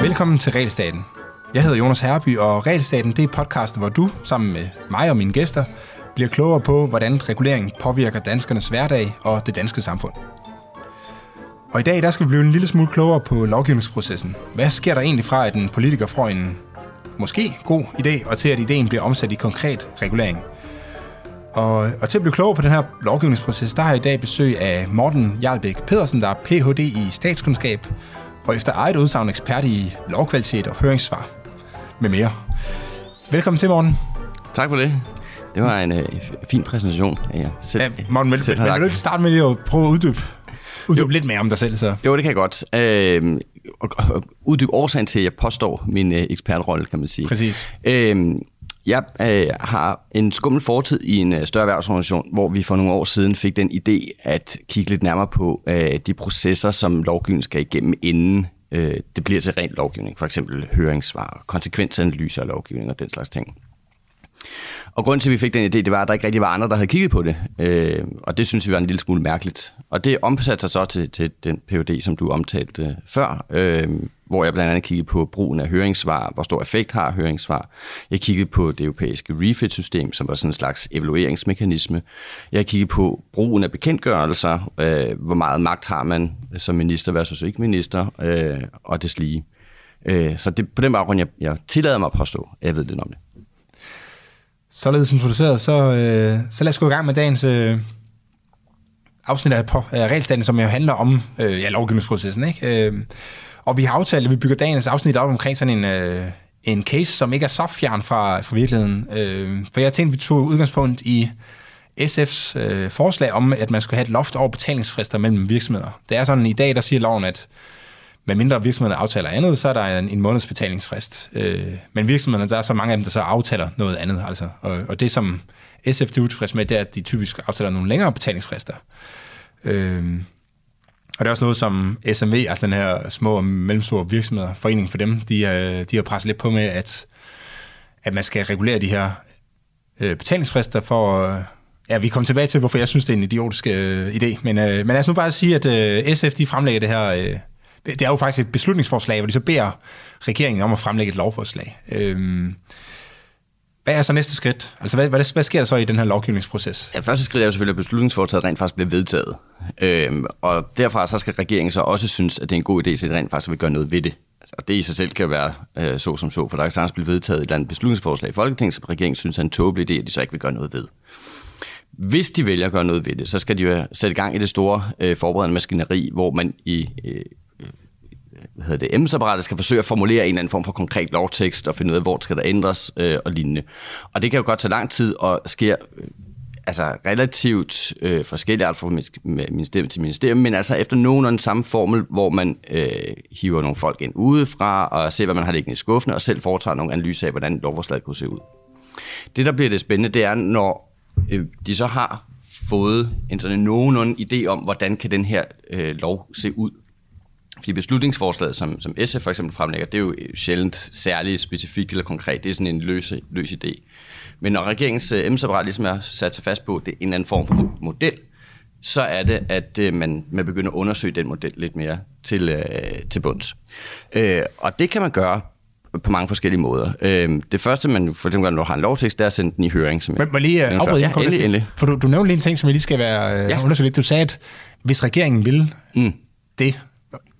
Velkommen til Realstaten. Jeg hedder Jonas Herby, og Realstaten det er podcasten, hvor du, sammen med mig og mine gæster, bliver klogere på, hvordan regulering påvirker danskernes hverdag og det danske samfund. Og i dag der skal vi blive en lille smule klogere på lovgivningsprocessen. Hvad sker der egentlig fra, at en politiker får en måske god idé, og til at ideen bliver omsat i konkret regulering? Og, og til at blive klogere på den her lovgivningsproces, der har jeg i dag besøg af Morten Jarlbæk Pedersen, der er Ph.D. i statskundskab, og efter eget udsagn ekspert i lovkvalitet og høringssvar med mere. Velkommen til, Morten. Tak for det. Det var en øh, fin præsentation. Ja, selv, ja, Morten, men, men, men vil du ikke starte med lige at prøve at uddybe, uddybe lidt mere om dig selv? Så? Jo, det kan jeg godt. Øh, uddybe årsagen til, at jeg påstår min øh, ekspertrolle, kan man sige. Præcis. Øh, jeg øh, har en skummel fortid i en øh, større erhvervsorganisation, hvor vi for nogle år siden fik den idé at kigge lidt nærmere på øh, de processer, som lovgivningen skal igennem, inden øh, det bliver til rent lovgivning. For eksempel høringssvar, konsekvensanalyser af lovgivning og den slags ting. Og grunden til, at vi fik den idé, det var, at der ikke rigtig var andre, der havde kigget på det. Øh, og det synes vi var en lille smule mærkeligt. Og det omsatte sig så til, til den PhD, som du omtalte øh, før, øh, hvor jeg blandt andet kiggede på brugen af høringssvar, hvor stor effekt har høringssvar. Jeg kiggede på det europæiske refit-system, som var sådan en slags evalueringsmekanisme. Jeg kiggede på brugen af bekendtgørelser, øh, hvor meget magt har man som minister versus ikke minister, øh, og det lige. Øh, så det på den baggrund, jeg, jeg tillader mig at påstå, at jeg ved lidt om det. Således introduceret, så, øh, så lad os gå i gang med dagens øh, afsnit af, af regelstaten, som jo handler om øh, ja, lovgivningsprocessen. Ikke? Øh, og vi har aftalt, at vi bygger dagens afsnit op omkring sådan en, øh, en case, som ikke er så fjern fra, fra virkeligheden. Øh, for jeg tænkte, vi tog udgangspunkt i SF's øh, forslag om, at man skulle have et loft over betalingsfrister mellem virksomheder. Det er sådan i dag, der siger loven, at med mindre virksomhederne aftaler andet, så er der en, en måneds betalingsfrist. Øh, men virksomhederne, der er så mange af dem, der så aftaler noget andet. Altså. Og, og det, som SF er utilfreds med, det er, at de typisk aftaler nogle længere betalingsfrister. Øh, og det er også noget, som SMV, altså den her små og mellemstore virksomheder, forening for dem, de, øh, de har presset lidt på med, at, at man skal regulere de her øh, betalingsfrister for... Øh, ja, vi kommer tilbage til, hvorfor jeg synes, det er en idiotisk øh, idé. Men, øh, men lad os nu bare sige, at øh, SF de fremlægger det her... Øh, det er jo faktisk et beslutningsforslag, hvor de så beder regeringen om at fremlægge et lovforslag. Øh, hvad er så næste skridt? Altså, hvad, hvad, hvad sker der så i den her lovgivningsproces? Ja, første skridt er jo selvfølgelig, at beslutningsforslaget rent faktisk bliver vedtaget. Øhm, og derfra så skal regeringen så også synes, at det er en god idé, at det rent faktisk vil gøre noget ved det. Altså, og det i sig selv kan være øh, så som så, for der kan sagtens blive vedtaget et eller andet beslutningsforslag i Folketinget, som regeringen synes er en tåbelig idé, at de så ikke vil gøre noget ved. Hvis de vælger at gøre noget ved det, så skal de jo sætte gang i det store øh, forberedende maskineri, hvor man i øh, hvad hedder det, embedsapparatet skal forsøge at formulere en eller anden form for konkret lovtekst og finde ud af, hvor skal der ændres øh, og lignende. Og det kan jo godt tage lang tid og sker øh, altså relativt øh, forskellige alt fra ministerium til ministerium, men altså efter nogenlunde samme formel, hvor man øh, hiver nogle folk ind udefra og ser, hvad man har liggende i skuffene, og selv foretager nogle analyser af, hvordan lovforslaget kunne se ud. Det, der bliver det spændende, det er, når øh, de så har fået en sådan nogenlunde idé om, hvordan kan den her øh, lov se ud fordi beslutningsforslaget, som, som SF for eksempel fremlægger, det er jo sjældent særligt specifikt eller konkret. Det er sådan en løs, løs idé. Men når regeringens embedsapparat ligesom er sat sig fast på det en eller anden form for model, så er det, at uh, man, man begynder at undersøge den model lidt mere til, uh, til bunds. Uh, og det kan man gøre på mange forskellige måder. Uh, det første, man for eksempel, når du har en lovtekst, det er at sende den i høring. Som men, men lige uh, afbryde ja, endelig, endelig. For du, du nævnte lige en ting, som jeg lige skal være uh, ja. undersøgt lidt. Du sagde, at hvis regeringen vil mm. det,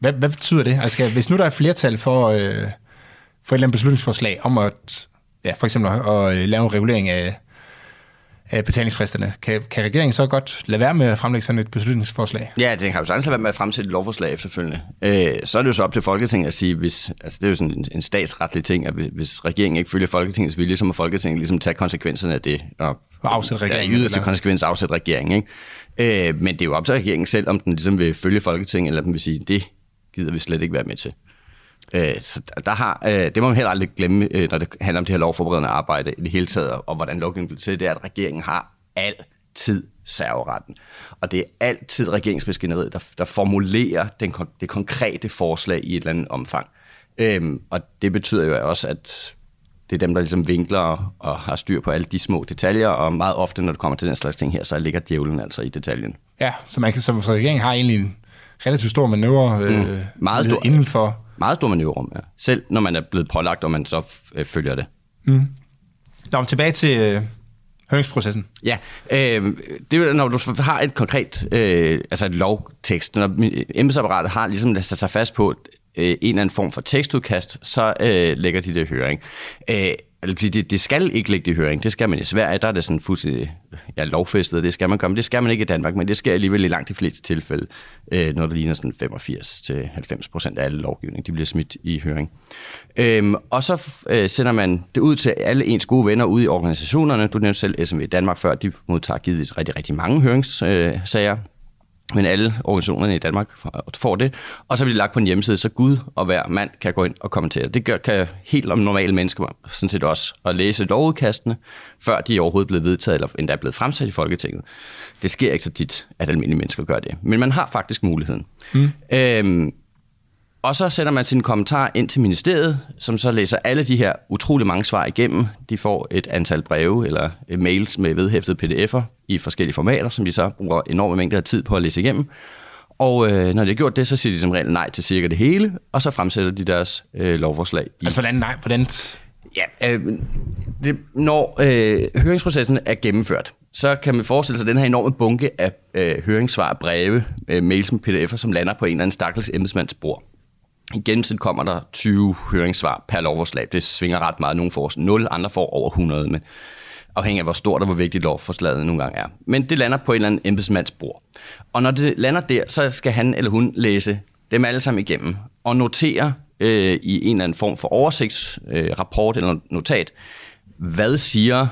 hvad, hvad betyder det? Altså, hvis nu der er flertal for, øh, for et eller andet beslutningsforslag om at, ja, for eksempel at, at øh, lave en regulering af, af betalingsfristerne, kan, kan regeringen så godt lade være med at fremlægge sådan et beslutningsforslag? Ja, det kan jo sagtens lade være med at fremsætte et lovforslag efterfølgende. Øh, så er det jo så op til Folketinget at sige, hvis, altså det er jo sådan en, en statsretlig ting, at hvis regeringen ikke følger Folketingets vilje, så må Folketinget ligesom tage konsekvenserne af det. Og, og afsætte regeringen. Ja, yderste konsekvens afsætte regeringen. Ikke? Øh, men det er jo op til regeringen selv, om den ligesom vil følge Folketinget, eller om den vil sige, det gider vi slet ikke være med til. Øh, så der har, øh, det må man heller aldrig glemme, øh, når det handler om det her lovforberedende arbejde i det hele taget, og hvordan lovgivningen bliver til, det er, at regeringen har altid serveretten. Og det er altid regeringsmaskineriet, der, der formulerer den, det konkrete forslag i et eller andet omfang. Øhm, og det betyder jo også, at det er dem, der ligesom vinkler og har styr på alle de små detaljer, og meget ofte, når det kommer til den slags ting her, så ligger djævlen altså i detaljen. Ja, så man kan så, så regeringen har egentlig en relativt stor manøvre øh, mm. Meget stor. inden for... Meget stor manøvrerum, ja. Selv når man er blevet pålagt, og man så øh, følger det. Nå, men tilbage til øh, høringsprocessen. Ja, øh, det er når du har et konkret, øh, altså et lovtekst, når embedsapparatet har ligesom sat sig fast på øh, en eller anden form for tekstudkast, så øh, lægger de det i høring. Øh, det, det skal ikke ligge i høring. Det skal man i Sverige, der er det sådan fuldstændig ja, lovfæstet, det skal man komme. det skal man ikke i Danmark, men det sker alligevel i langt de fleste tilfælde, øh, når der ligner sådan 85-90 procent af alle lovgivning, de bliver smidt i høring. Øhm, og så øh, sender man det ud til alle ens gode venner ude i organisationerne. Du nævnte selv SMV Danmark før, de modtager givet rigtig, rigtig mange høringssager. Øh, men alle organisationerne i Danmark får det, og så bliver det lagt på en hjemmeside, så Gud og hver mand kan gå ind og kommentere. Det gør, kan helt om normale mennesker sådan set også, at læse lovudkastene, før de er overhovedet blevet vedtaget, eller endda er blevet fremsat i Folketinget. Det sker ikke så tit, at almindelige mennesker gør det, men man har faktisk muligheden. Mm. Øhm, og så sætter man sin kommentar ind til ministeriet, som så læser alle de her utrolig mange svar igennem. De får et antal breve eller mails med vedhæftede pdf'er i forskellige formater, som de så bruger enorme mængder af tid på at læse igennem. Og øh, når de har gjort det, så siger de som regel nej til cirka det hele, og så fremsætter de deres øh, lovforslag. I. Altså, hvordan nej? Hvordan... Ja, øh, det, når øh, høringsprocessen er gennemført, så kan man forestille sig den her enorme bunke af øh, høringssvar, breve, øh, mails med pdf'er, som lander på en eller anden stakkels embedsmands bord. I gennemsnit kommer der 20 høringssvar per lovforslag. Det svinger ret meget. Nogle får 0, andre får over 100, men afhængig af hvor stort og hvor vigtigt lovforslaget nogle gange er. Men det lander på en eller anden embedsmands bord. Og når det lander der, så skal han eller hun læse dem alle sammen igennem og notere øh, i en eller anden form for oversigtsrapport øh, eller notat, hvad siger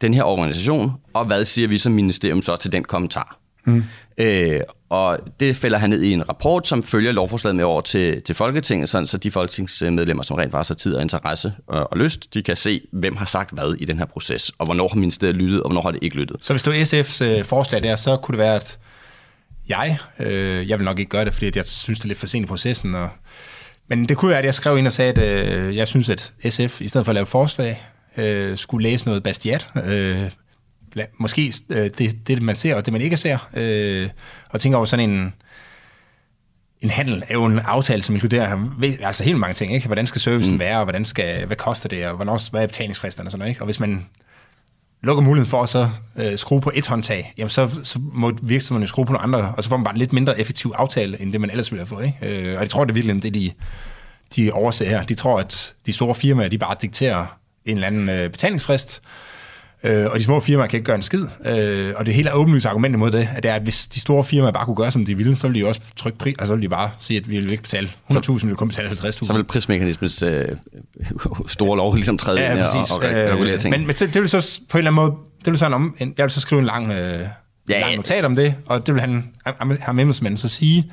den her organisation, og hvad siger vi som ministerium så til den kommentar. Mm. Øh, og det fælder han ned i en rapport, som følger lovforslaget med over til, til Folketinget, sådan, så de folketingsmedlemmer, som rent faktisk har tid og interesse og, og lyst, de kan se, hvem har sagt hvad i den her proces, og hvornår har ministeriet lyttet, og hvornår har det ikke lyttet. Så hvis du SF's øh, forslag der, så kunne det være, at jeg, øh, jeg vil nok ikke gøre det, fordi jeg synes, det er lidt for sent i processen, og, men det kunne være, at jeg skrev ind og sagde, at øh, jeg synes, at SF, i stedet for at lave forslag, øh, skulle læse noget Bastiat, øh, måske øh, det, det, man ser, og det, man ikke ser, øh, og tænker over sådan en, en handel er jo en aftale, som inkluderer altså helt mange ting. Ikke? Hvordan skal servicen mm. være, og hvordan skal, hvad koster det, og hvornår, hvad er betalingsfristerne og sådan noget. Ikke? Og hvis man lukker muligheden for at så øh, skrue på et håndtag, jamen så, så må virksomhederne jo skrue på nogle andre, og så får man bare en lidt mindre effektiv aftale, end det man ellers ville have fået. Ikke? Øh, og jeg tror, det er virkelig det, de, de overser her. De tror, at de store firmaer, de bare dikterer en eller anden øh, betalingsfrist, Øh, og de små firmaer kan ikke gøre en skid. Øh, og det hele åbenlyse argument imod det, at det er, at hvis de store firmaer bare kunne gøre, som de ville, så ville de også trykke pris, og så ville de bare sige, at vi vil ikke betale 100.000, vi vil kun betale 50.000. Så vil prismekanismens øh, store lov ligesom træde ja, ind og, og regulere ting. Men, men det vil så på en eller anden måde, det vil sådan om, jeg vil så skrive en lang, øh, ja, lang notat om det, og det vil han, ham embedsmanden så sige,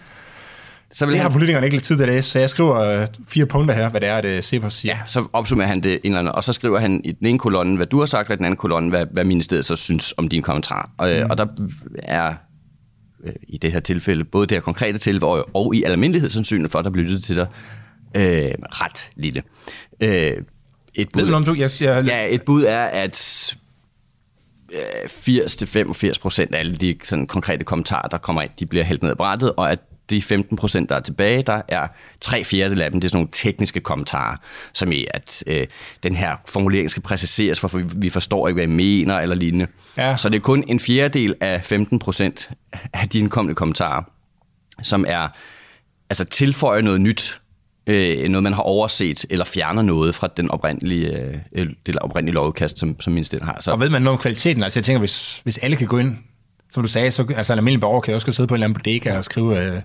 så vil det han... har politikerne ikke lidt tid til at læse, så jeg skriver øh, fire punkter her, hvad det er, det Cepos siger. Ja, så opsummerer han det en eller anden, og så skriver han i den ene kolonne, hvad du har sagt, og i den anden kolonne, hvad, hvad ministeriet så synes om din kommentar. Og, øh, mm. og der er øh, i det her tilfælde, både det her konkrete tilfælde, og, i almindelighed sandsynligt for, at der bliver lyttet til dig, øh, ret lille. Øh, et bud, Ved du, om du, jeg siger... Ja, et bud er, at 80-85 procent af alle de sådan, konkrete kommentarer, der kommer ind, de bliver hældt ned ad brættet, og at de 15 procent, der er tilbage, der er tre fjerdedel af dem, det er sådan nogle tekniske kommentarer, som i, at øh, den her formulering skal præciseres, for vi forstår ikke, hvad jeg mener, eller lignende. Ja. Så det er kun en fjerdedel af 15 procent af de indkommende kommentarer, som er, altså tilføjer noget nyt, øh, noget man har overset, eller fjerner noget fra den oprindelige, øh, det oprindelige lovkast, som, som ministeriet har. Så. Og ved man noget om kvaliteten? Altså jeg tænker, hvis, hvis alle kan gå ind som du sagde, så, altså en almindelig borger kan også sidde på en eller anden bodega og skrive, øh,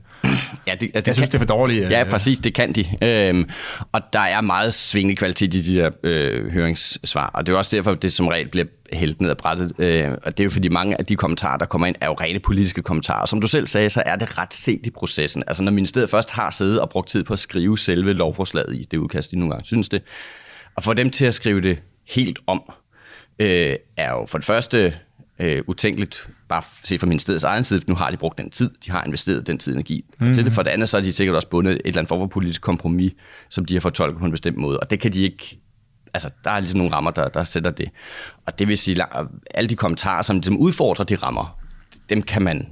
ja, det, altså, jeg synes, det er for dårligt. Øh. Ja, præcis, det kan de. Øhm, og der er meget svingende kvalitet i de der øh, høringssvar, og det er også derfor, det som regel bliver hældt ned ad brættet. Øh, og det er jo fordi mange af de kommentarer, der kommer ind, er jo rene politiske kommentarer. Som du selv sagde, så er det ret sent i processen. Altså når ministeriet først har siddet og brugt tid på at skrive selve lovforslaget i det udkast, de nogle gange synes det, og få dem til at skrive det helt om, øh, er jo for det første øh, utænkeligt, bare se fra ministeriets egen side, nu har de brugt den tid, de har investeret den tid energi mm. til det. For det andet, så er de sikkert også bundet et eller andet form for politisk kompromis, som de har fortolket på en bestemt måde, og det kan de ikke Altså, der er ligesom nogle rammer, der, der sætter det. Og det vil sige, at alle de kommentarer, som ligesom udfordrer de rammer, dem kan man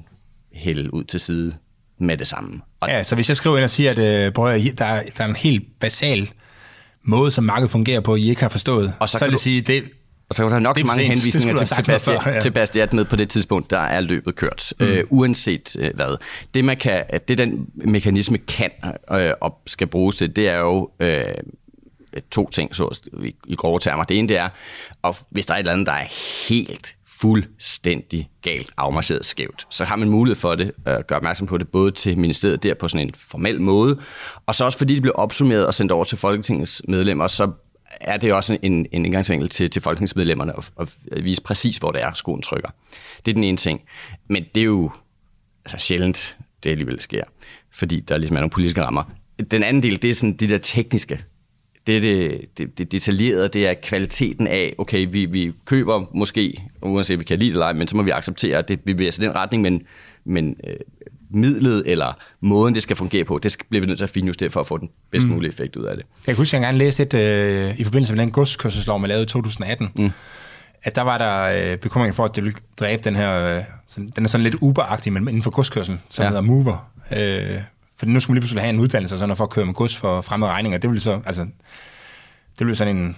hælde ud til side med det samme. Og Ja, så hvis jeg skriver ind og siger, at øh, prøv, der, er- der er en helt basal måde, som markedet fungerer på, I ikke har forstået, Og så så, kan vil du- sige, det, Og så du have nok så mange sent. Henvisninger til, til, Bastiat, før, ja. til Bastiat med på det tidspunkt, der er løbet kørt. Mm. Øh, uanset øh, hvad. Det, man kan, det den mekanisme kan øh, og skal bruges til, det er jo øh, to ting så i, i grove termer. Det ene det er, og hvis der er et eller andet, der er helt fuldstændig galt afmarcheret skævt, så har man mulighed for det, at gøre opmærksom på det, både til ministeriet der på sådan en formel måde, og så også fordi det bliver opsummeret og sendt over til Folketingets medlemmer, så er det også en, en indgangsvinkel til, til folketingsmedlemmerne at, at vise præcis, hvor det er, skoen trykker. Det er den ene ting. Men det er jo altså sjældent, det alligevel sker, fordi der ligesom er nogle politiske rammer. Den anden del, det er sådan det der tekniske. Det er det, det, det detaljerede, det er kvaliteten af, okay, vi, vi køber måske, uanset om vi kan lide det eller ej, men så må vi acceptere, at det, vi bevæger sig i den retning, men, men øh, midlet eller måden, det skal fungere på, det skal, bliver vi nødt til at finjustere for at få den bedst mulige effekt ud af det. Jeg kan huske, at jeg engang læste et, øh, i forbindelse med den godskørselslov, man lavede i 2018, mm. at der var der øh, bekymring for, at det ville dræbe den her, øh, sådan, den er sådan lidt Uber-agtig, men inden for godskørsel, som Ja. hedder Mover. Øh, for nu skal man lige pludselig have en uddannelse sådan for at køre med gods for fremmede regninger. Det ville så, altså, det ville sådan en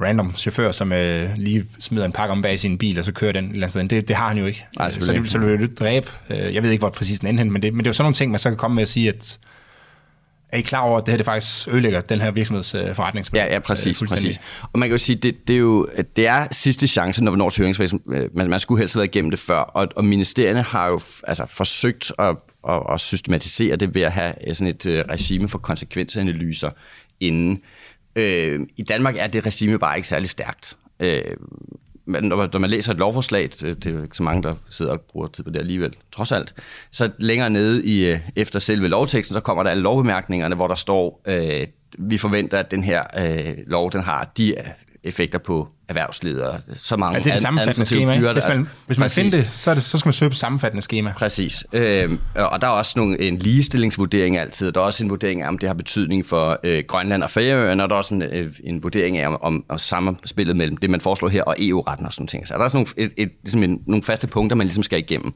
random chauffør, som øh, lige smider en pakke om bag sin bil, og så kører den et eller andet sted. Det, det har han jo ikke. Nej, så det, så det vil jo dræbe. Øh, jeg ved ikke, hvor præcis den ender men det, men det er jo sådan nogle ting, man så kan komme med at sige, at er I klar over, at det her det faktisk ødelægger den her virksomheds øh, forretningsmodel? Ja, ja, præcis, Øh, præcis. Og man kan jo sige, det, det, er jo det er sidste chance, når vi når til høringsfasen. Øh, Man, man skulle helst have været igennem det før, og, og ministerierne har jo altså, forsøgt at, at, at systematisere det ved at have øh, sådan et øh, regime for konsekvensanalyser inden. Øh, I Danmark er det regime bare ikke særlig stærkt. Øh, men når man, når man læser et lovforslag, det, det er ikke så mange, der sidder og bruger tid på det alligevel, trods alt, så længere nede i, øh, efter selve lovteksten, så kommer der alle lovbemærkningerne, hvor der står, øh, vi forventer, at den her øh, lov, den har de øh, effekter på erhvervslivet, og så mange Ja, det er det sammenfattende. Ikke? byrder. Hvis man, hvis man finder det så, er det, så skal man søge på sammenfattende schema. Præcis. Øhm, og der er også nogle, en ligestillingsvurdering altid. Der er også en vurdering af, om det har betydning for øh, Grønland og Færøerne, og der er også en, øh, en vurdering af, om, om, om sammenspillet mellem det, man foreslår her, og EU-retten og sådan ting. Så der er sådan nogle, et, et, ligesom en, nogle faste punkter, man ligesom skal igennem.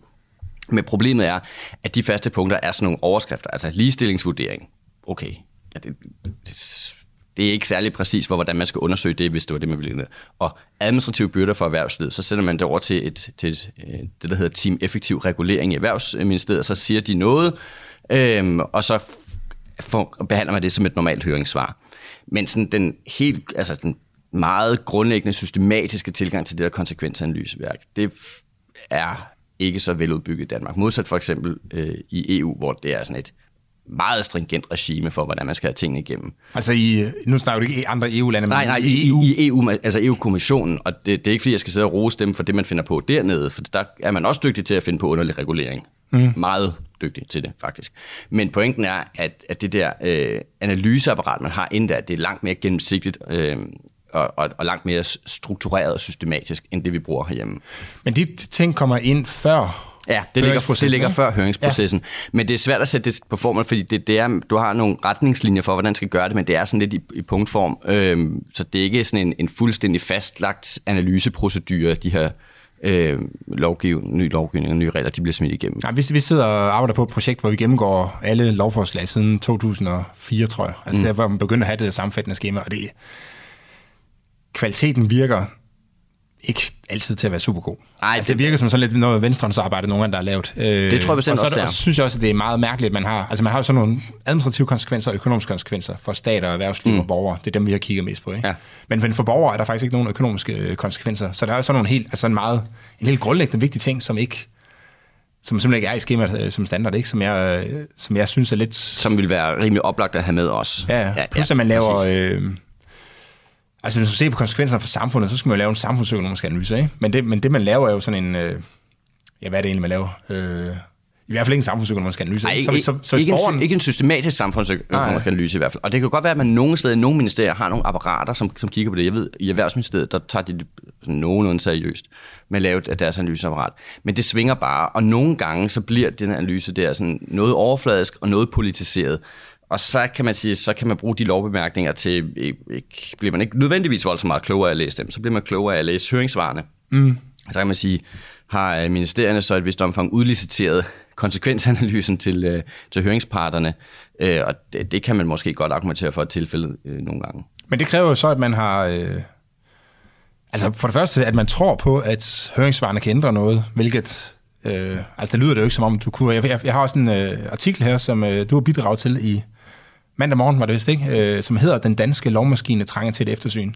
Men problemet er, at de faste punkter er sådan nogle overskrifter, altså ligestillingsvurdering. Okay, ja, det, det, det er ikke særlig præcis for, hvordan man skal undersøge det, hvis det var det, man ville. Og administrative byrder for erhvervslivet, så sender man det over til, et, til et, øh, det, der hedder Team Effektiv Regulering i Erhvervsministeriet, så siger de noget, øhm, og så for, behandler man det som et normalt høringssvar. Men sådan den helt, altså den meget grundlæggende systematiske tilgang til det der konsekvensanalyseværk, det er ikke så veludbygget i Danmark. Modsat for eksempel øh, i EU, hvor det er sådan et meget stringent regime for, hvordan man skal have tingene igennem. Altså, i, nu snakker du ikke i andre EU-lande, Nej, men nej, i i, EU. i EU, altså EU-kommissionen, og det, det er ikke fordi, jeg skal sidde og rose dem for det, man finder på dernede, for der er man også dygtig til at finde på underlig regulering. Mm. Meget dygtig til det, faktisk. Men pointen er, at, at det der øh, analyseapparat, man har inden der, det er langt mere gennemsigtigt øh, og, og, og langt mere struktureret og systematisk, end det vi bruger herhjemme. Men de ting kommer ind før Ja, det ligger, det ligger før høringsprocessen. Ja. Men det er svært at sætte det på formel, fordi det, det er, du har nogle retningslinjer for, hvordan man skal gøre det, men det er sådan lidt i, i punktform. Øhm, så det er ikke sådan en, en fuldstændig fastlagt analyseprocedure, de her øh, lovgiv, nye lovgivninger og nye regler, de bliver smidt igennem. Nej, vi, vi sidder og arbejder på et projekt, hvor vi gennemgår alle lovforslag siden 2004, tror jeg. Altså mm. der, hvor man begyndte at have det sammenfattende schema, og det kvaliteten virker ikke altid til at være super god. Ej, altså, det, det- virker som sådan lidt noget venstrehåndsarbejde, nogle gange, der er lavet. Øh, Det tror jeg bestemt og så, også, det er. Og så synes jeg også, at det er meget mærkeligt, at man har, altså man har jo sådan nogle administrative konsekvenser og økonomiske konsekvenser for stat og erhvervsliv mm. og borgere. Det er dem, vi har kigget mest på. Ikke? Ja. Men, men for borgere er der faktisk ikke nogen økonomiske øh, konsekvenser. Så der er jo sådan nogle helt, altså en meget, en helt grundlæggende vigtig ting, som ikke som simpelthen ikke er i skemaet øh, som standard, ikke? Som, jeg, øh, som jeg synes er lidt... Som vil være rimelig oplagt at have med os. Ja, ja. plus at man laver... præcis. Øh, altså hvis man ser på konsekvenserne for samfundet, så skal man jo lave en samfundsøkonomisk analyse, ikke? Men det, men det man laver er jo sådan en... Øh, ja, hvad er det egentlig, man laver? Øh, I hvert fald ikke en samfundsøkonomisk analyse. Ej, ikke? ikke, så, så, så, ikke, borgeren, en, ikke en systematisk samfundsøkonomisk analyse i hvert fald. Og det kan godt være, at man nogle steder, nogle ministerier, har nogle apparater, som, som kigger på det. Jeg ved, i Erhvervsministeriet, der tager de det nogenlunde seriøst med at lave deres analyseapparat. Men det svinger bare, og nogle gange, så bliver den analyse der sådan noget overfladisk og noget politiseret. Og så kan man sige, så kan man bruge de lovbemærkninger til, ikke, ikke, bliver man ikke nødvendigvis voldsomt meget klogere af at læse dem, så bliver man klogere af at læse høringssvarene. Mm. Så kan man sige, har øh, ministerierne så et vist omfang udliciteret konsekvensanalysen til, øh, til høringsparterne, øh, og det, det kan man måske godt argumentere for et tilfælde øh, nogle gange. Men det kræver jo så, at man har... Øh, altså for det første, at man tror på, at høringssvarene kan ændre noget, hvilket... Øh, altså det lyder det jo ikke som om, du kunne... Jeg, jeg, jeg har også en øh, artikel her, som øh, du har bidraget til i mandag morgen, var det vist ikke, øh, som hedder Den danske lovmaskine trænger til et eftersyn,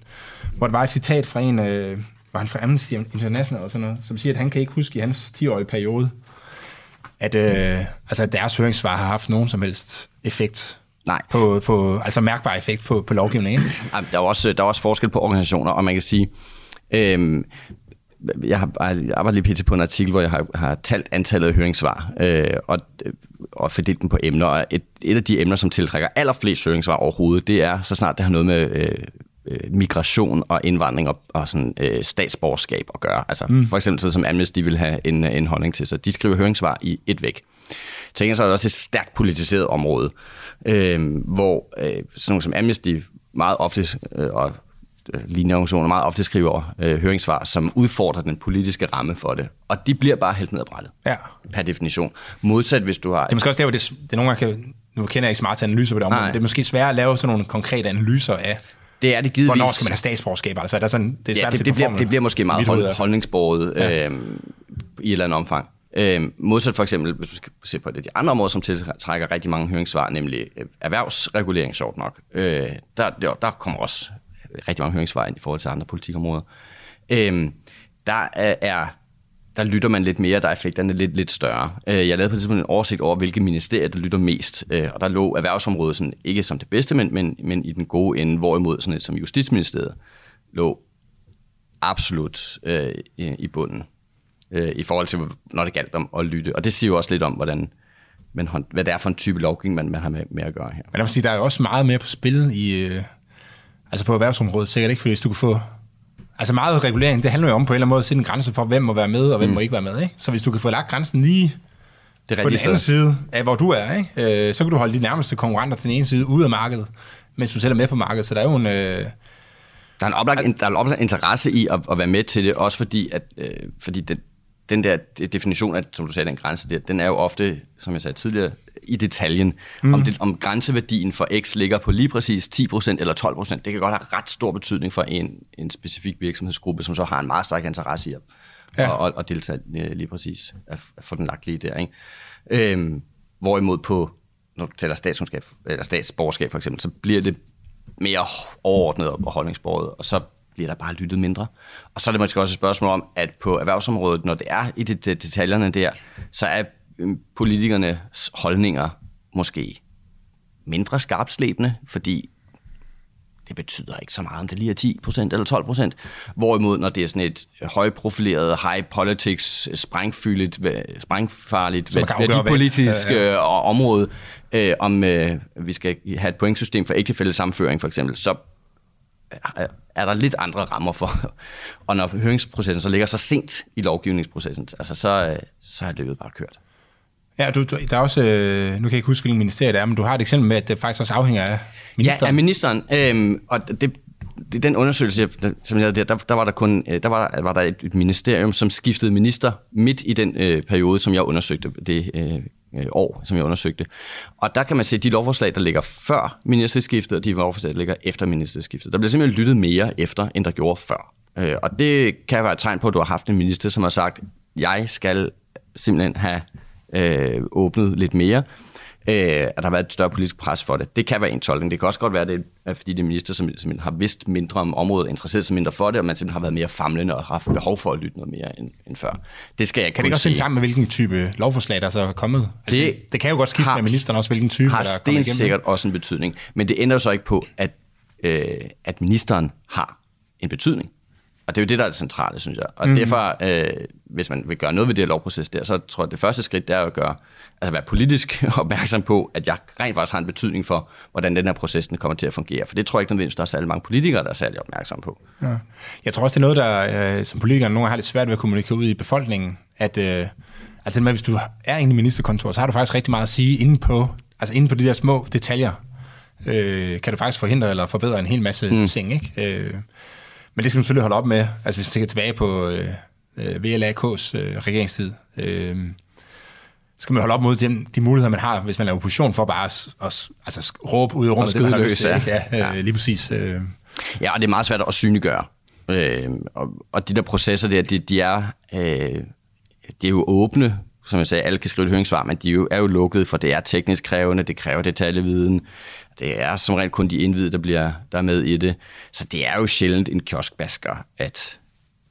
hvor der var et citat fra en... Øh, var han fra Amnesty International og sådan noget, som siger, at han kan ikke huske i hans 10-årige periode, at, øh, altså, at deres høringssvar har haft nogen som helst effekt Nej. På, på, altså mærkbar effekt på, på lovgivningen. Der er, også, der er også forskel på organisationer, og man kan sige, øh, jeg har arbejdet lige pt. på en artikel, hvor jeg har, har talt antallet af høringssvar, øh, og, og fordelt dem på emner. Og et, et af de emner, som tiltrækker allerflest høringssvar overhovedet, det er, så snart det har noget med øh, øh, migration og indvandring og, og sådan, øh, statsborgerskab at gøre. Altså mm. for eksempel så som Amnesty vil have en, en holdning til, så de skriver høringssvar i et væk. Tænker så er det også et stærkt politiseret område, øh, hvor øh, sådan nogle som Amnesty meget ofte, øh, og øh, lignende organisationer meget ofte skriver øh, høringssvar, som udfordrer den politiske ramme for det. Og de bliver bare helt ned ad brættet. Ja. Per definition. Modsat hvis du har... Det er måske også der, hvor det, det nogle gange kan... Nu kender jeg ikke til analyser på det område, men det er måske svært at lave sådan nogle konkrete analyser af, det er det givetvis. Hvornår skal man have statsborgerskab? Altså, er der sådan, det, er ja, det, det, bliver, det bliver måske meget hold, holdningsbordet ja. øh, i et eller andet omfang. Øh, modsat for eksempel, hvis du skal se på det, de andre områder, som tiltrækker rigtig mange høringssvar, nemlig øh, erhvervsregulering, sjovt nok. Øh, der, der, der kommer også rigtig mange høringssvar i forhold til andre politikområder. Øhm, der er der lytter man lidt mere, der er effekterne lidt, lidt større. Øh, jeg lavede på et tidspunkt en oversigt over, hvilke ministerier, der lytter mest, øh, og der lå erhvervsområdet sådan, ikke som det bedste, men, men, men i den gode ende, hvorimod sådan et som Justitsministeriet lå absolut øh, i, i bunden, øh, i forhold til, når det galt om at lytte. Og det siger jo også lidt om, hvordan, men, hvad det er for en type lovgivning, man, man har med, med at gøre her. Men jeg vil sige, der er jo også meget mere på spil i, øh, altså på erhvervsområdet, sikkert ikke, fordi hvis du kan få Altså meget regulering, det handler jo om på en eller anden måde at sætte en grænse for, hvem må være med, og hvem mm. må ikke være med. Ikke? Så hvis du kan få lagt grænsen lige det er på den anden side af, hvor du er, ikke? Øh, så kan du holde de nærmeste konkurrenter til den ene side ude af markedet, mens du selv er med på markedet. Så der er jo en... Øh, der er en oplagt, der er en oplagt interesse i at, at være med til det, også fordi, at, øh, fordi det, den der definition af, som du sagde, den grænse der, den er jo ofte, som jeg sagde tidligere, i detaljen. Mm. Om, det, om grænseværdien for X ligger på lige præcis 10% eller 12%, det kan godt have ret stor betydning for en, en specifik virksomhedsgruppe, som så har en meget stærk interesse i at, ja. at, at deltage øh, lige præcis, at, få den lagt lige der. Ikke? Øhm, hvorimod på, når du taler statskundskab, eller statsborgerskab for eksempel, så bliver det mere overordnet og holdningsbordet, og så bliver der bare lyttet mindre. Og så er det måske også et spørgsmål om, at på erhvervsområdet, når det er i det, detaljerne der, så er øhm, politikernes holdninger måske mindre skarpslæbende, fordi det betyder ikke så meget, om det lige er 10% eller 12%. Hvorimod, når det er sådan et højprofileret, high politics, sprængfyldigt, sprængfarligt, værdipolitisk ja, ja. Øh, område, øh, om øh, vi skal have et pointsystem for ægtefælde samføring for eksempel, så er der lidt andre rammer for. Og når høringsprocessen så ligger så sent i lovgivningsprocessen, altså så, så er løbet bare kørt. Ja, du, du, der er også, øh, nu kan jeg ikke huske, hvilken ministerie det er, men du har et eksempel med, at det faktisk også afhænger af ministeren. Ja, af ministeren. Øhm, og det, det, den undersøgelse, som jeg der, der var der kun øh, der var, var der et, et ministerium, som skiftede minister midt i den øh, periode, som jeg undersøgte det øh, øh, Øh, år, som jeg undersøgte. Og der kan man se, at de lovforslag, der ligger før ministerskiftet, og de lovforslag, der ligger efter ministerskiftet, der bliver simpelthen lyttet mere efter, end der gjorde før. Øh, og det kan være et tegn på, at du har haft en minister, som har sagt, jeg skal simpelthen have øh, åbnet lidt mere, øh, at der har været et større politisk pres for det. Det kan være en tolkning. Det kan også godt være, det er, fordi det er minister, som simpelthen har vidst mindre om området, interesseret sig mindre for det, og man simpelthen har været mere famlende og haft behov for at lytte noget mere end, end før. Det skal jeg Kan det også hænge sammen med, hvilken type lovforslag, der så er kommet? Altså, det, det kan jo godt skifte har, med ministeren også, hvilken type, har der er kommet igennem. sikkert også en betydning. Men det ændrer jo så ikke på, at, øh, at ministeren har en betydning. Og det er jo det, der er det centrale, synes jeg. Og mm. derfor, øh, hvis man vil gøre noget ved det her lovproces der, så tror jeg, at det første skridt, det er at gøre, altså være politisk opmærksom på, at jeg rent faktisk har en betydning for, hvordan den her proces den kommer til at fungere. For det tror jeg ikke nødvendigvis, der er særlig mange politikere, der er særlig opmærksom på. Ja. Jeg tror også, det er noget, der øh, som politikere nogle har lidt svært ved at kommunikere ud i befolkningen, at øh, altså, hvis du er inde i ministerkontor, så har du faktisk rigtig meget at sige inde på, altså inde på de der små detaljer, øh, kan du faktisk forhindre eller forbedre en hel masse mm. ting. Ikke? Øh, men det skal man selvfølgelig holde op med. Altså hvis vi tænker tilbage på øh, øh VLAK's øh, regeringstid, øh, skal man holde op mod de, de muligheder, man har, hvis man er opposition, for bare at, at, altså, råbe ud i rummet, det har lyst til. Ja, ja, ja. Øh, lige præcis. Øh. Ja, og det er meget svært at synliggøre. Øh, og, og de der processer der, de, de er... Øh, de er jo åbne, som jeg sagde, alle kan skrive et høringssvar, men de er jo, er jo lukket, for det er teknisk krævende, det kræver detaljeviden. Det er som regel kun de indvidede, der, bliver, der er med i det. Så det er jo sjældent en kioskbasker, at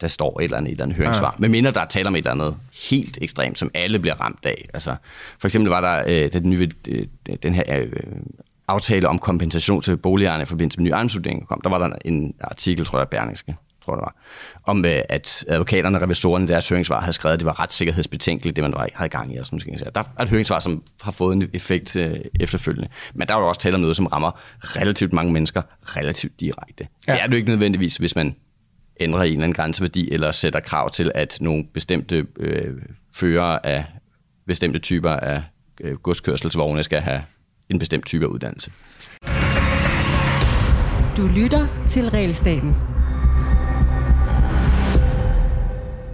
der står et eller andet, et eller andet høringssvar. Ja. Men mindre der er tale om et eller andet helt ekstremt, som alle bliver ramt af. Altså, for eksempel var der øh, den, nye, øh, den her øh, aftale om kompensation til boligejerne i forbindelse med ny ejendomsvurdering kom. Der var der en artikel, tror jeg, Berlingske, tror jeg det var, om øh, at advokaterne og revisorerne i deres høringssvar havde skrevet, at det var retssikkerhedsbetænkeligt, det man var, havde gang i. Og sådan, noget. Der er et høringssvar, som har fået en effekt øh, efterfølgende. Men der er jo også tale om noget, som rammer relativt mange mennesker relativt direkte. Ja. Det er det jo ikke nødvendigvis, hvis man ændrer en eller anden grænseværdi, eller sætter krav til, at nogle bestemte øh, førere af bestemte typer af øh, godskørselsvogne skal have en bestemt type af uddannelse. Du lytter til Realstaten.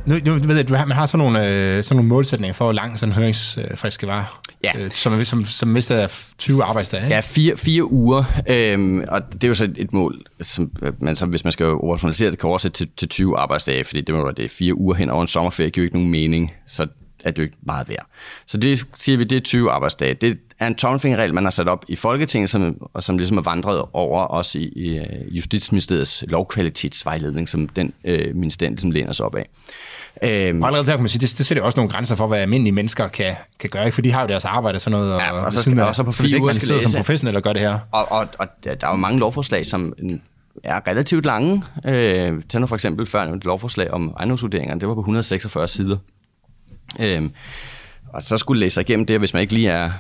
Nu, nu ved jeg, du har, man har sådan nogle, øh, sådan nogle målsætninger for, hvor lang sådan en høringsfrist skal være. Ja. Øh, som, som, som er 20 arbejdsdage. Ikke? Ja, fire, fire uger. Øhm, og det er jo så et mål, som man, som, hvis man skal operationalisere det, kan oversætte til, til 20 arbejdsdage, fordi det må det fire uger hen over en sommerferie, giver jo ikke nogen mening. Så er det jo ikke meget værd. Så det siger vi, det er 20 arbejdsdage. Det er en tommelfingerregel, man har sat op i Folketinget, som, og som ligesom er vandret over også i, i øh, Justitsministeriets lovkvalitetsvejledning, som den øh, ministeriet ligesom læner sig op af. Øhm, og allerede der kan man sige, det, det sætter også nogle grænser for, hvad almindelige mennesker kan, kan gøre, ikke? for de har jo deres arbejde og sådan noget, ja, og, og så, siden og så på fire uger skal som professionel og gøre det her. Og, og, og der er jo mange lovforslag, som er relativt lange. Øh, tag nu for eksempel før et lovforslag om ejendomsvurderinger, det var på 146 sider. Øh, og så skulle læse igennem det, hvis man ikke lige er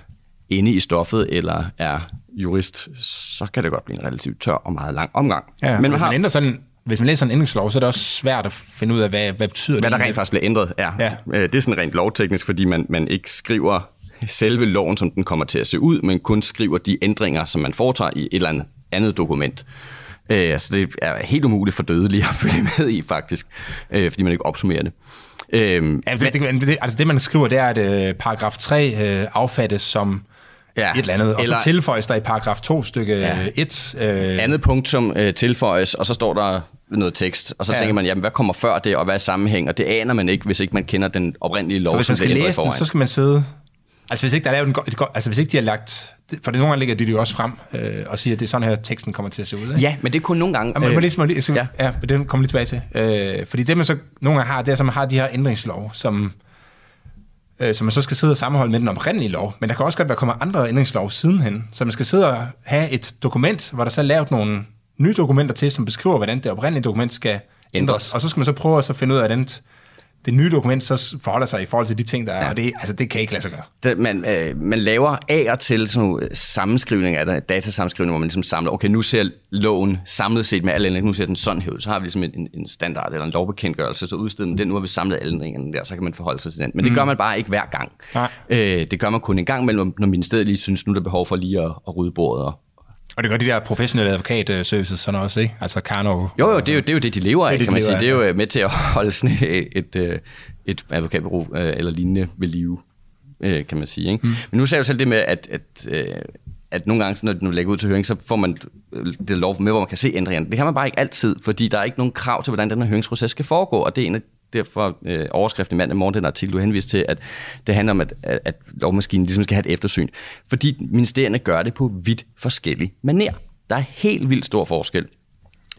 inde i stoffet eller er jurist, så kan det godt blive en relativt tør og meget lang omgang. Ja, men man, har, man ændrer sådan hvis man læser en ændringslov, så er det også svært at finde ud af, hvad, hvad betyder hvad det. Hvad der rent faktisk bliver ændret, ja. ja. Øh, det er sådan rent lovteknisk, fordi man, man ikke skriver selve loven, som den kommer til at se ud, men kun skriver de ændringer, som man foretager i et eller andet, andet dokument. Øh, så det er helt umuligt for dødelige at følge med i, faktisk, øh, fordi man ikke opsummerer det. Øh, altså, det, det, altså det, man skriver, det er, at øh, paragraf 3 øh, affattes som ja. et eller andet, og eller, så tilføjes der i paragraf 2 stykke ja. 1. Øh, Andet punktum øh, tilføjes, og så står der noget tekst, og så ja. tænker man, jamen, hvad kommer før det, og hvad er sammenhæng? Og det aner man ikke, hvis ikke man kender den oprindelige lov, så hvis man skal læse den, så skal man sidde... Altså hvis ikke, der er lavet en, et, altså hvis ikke de har lagt... For det nogle gange ligger de jo også frem øh, og siger, at det er sådan her, teksten kommer til at se ud. Ikke? Ja, men det er kun nogle gange... Jamen, øh, lige, lige, ja. ja, det kommer lige tilbage til. Øh, fordi det man så nogle gange har, det er, at man har de her ændringslov, som, øh, som man så skal sidde og sammenholde med den oprindelige lov. Men der kan også godt være kommet andre ændringslov sidenhen. Så man skal sidde og have et dokument, hvor der så er lavet nogle nye dokumenter til, som beskriver, hvordan det oprindelige dokument skal ændres. Og så skal man så prøve at så finde ud af, hvordan det nye dokument så forholder sig i forhold til de ting, der er, ja. og det, altså, det kan ikke lade sig gøre. Det, man, øh, man laver af og til sådan nogle sammenskrivninger, der datasammenskrivninger, hvor man ligesom samler, okay, nu ser loven samlet set med alle ændringer, nu ser den sådan ud, så har vi ligesom en, en standard eller en lovbekendtgørelse, så udsteder man den, nu har vi samlet alle ændringerne der, så kan man forholde sig til den. Men det mm. gør man bare ikke hver gang. Nej. Øh, det gør man kun en gang mellem, når ministeriet lige synes, nu er der behov for lige at, at rydde bordet og, og det gør de der professionelle advokatservices sådan også, ikke? Altså Karno. Jo, jo, det er jo det, er jo det de lever af, det, kan man sige. Det er jo med til at holde sådan et, et, et advokatbureau eller lignende ved live, kan man sige. Ikke? Mm. Men nu ser jeg jo selv det med, at, at, at nogle gange, når du lægger ud til høring, så får man det lov med, hvor man kan se ændringerne. Det kan man bare ikke altid, fordi der er ikke nogen krav til, hvordan den her høringsproces skal foregå, og det er en af derfor øh, overskriften i mandag morgen, den artikel, du henviste til, at det handler om, at, at, at lovmaskinen ligesom skal have et eftersyn. Fordi ministerierne gør det på vidt forskellige maner. Der er helt vildt stor forskel.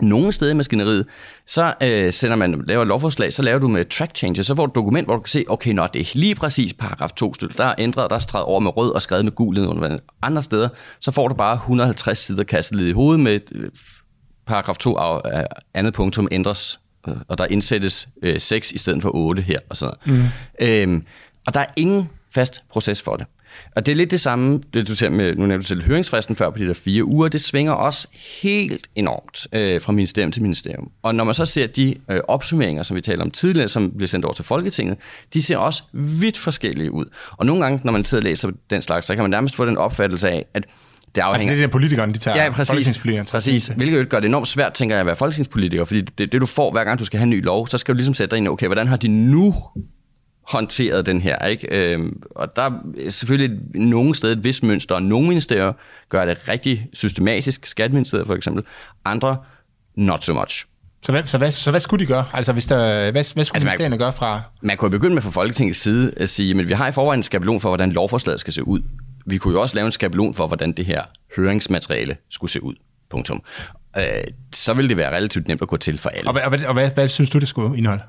Nogle steder i maskineriet, så øh, sender man, laver et lovforslag, så laver du med track changes, så får du et dokument, hvor du kan se, okay, nå, det er lige præcis paragraf 2 stykke, der er ændret, der er streget over med rød og skrevet med gul under andre steder, så får du bare 150 sider kastet i hovedet med øh, paragraf 2 af andet punktum ændres og der indsættes øh, 6 i stedet for 8 her og sådan noget. Mm. Øhm, og der er ingen fast proces for det. Og det er lidt det samme, det du ser med, nu nævnte du selv høringsfristen før på de der fire uger, det svinger også helt enormt øh, fra ministerium til ministerium. Og når man så ser de øh, opsummeringer, som vi talte om tidligere, som bliver sendt over til Folketinget, de ser også vidt forskellige ud. Og nogle gange, når man sidder og læser den slags, så kan man nærmest få den opfattelse af, at det Altså afhænger... det er det, politikerne, de tager. Ja, præcis. Præcis. Hvilket gør det enormt svært, tænker jeg, at være folketingspolitiker, fordi det, det, du får, hver gang du skal have en ny lov, så skal du ligesom sætte dig ind, okay, hvordan har de nu håndteret den her, ikke? Øhm, og der er selvfølgelig nogle steder et vist mønster, og nogle ministerier gør det rigtig systematisk, Skatteministeriet for eksempel, andre not so much. Så hvad, så, hvad, så hvad skulle de gøre? Altså, hvis der, hvad, hvad skulle Altså, ministerierne gøre fra... Man kunne begynde med fra Folketingets side at sige, at vi har i forvejen en skabelon for, hvordan lovforslaget skal se ud. Vi kunne jo også lave en skabelon for, hvordan det her høringsmateriale skulle se ud. Punktum. Øh, så ville det være relativt nemt at gå til for alle. Og, hvad, og, hvad, og hvad, hvad synes du, det skulle indeholde?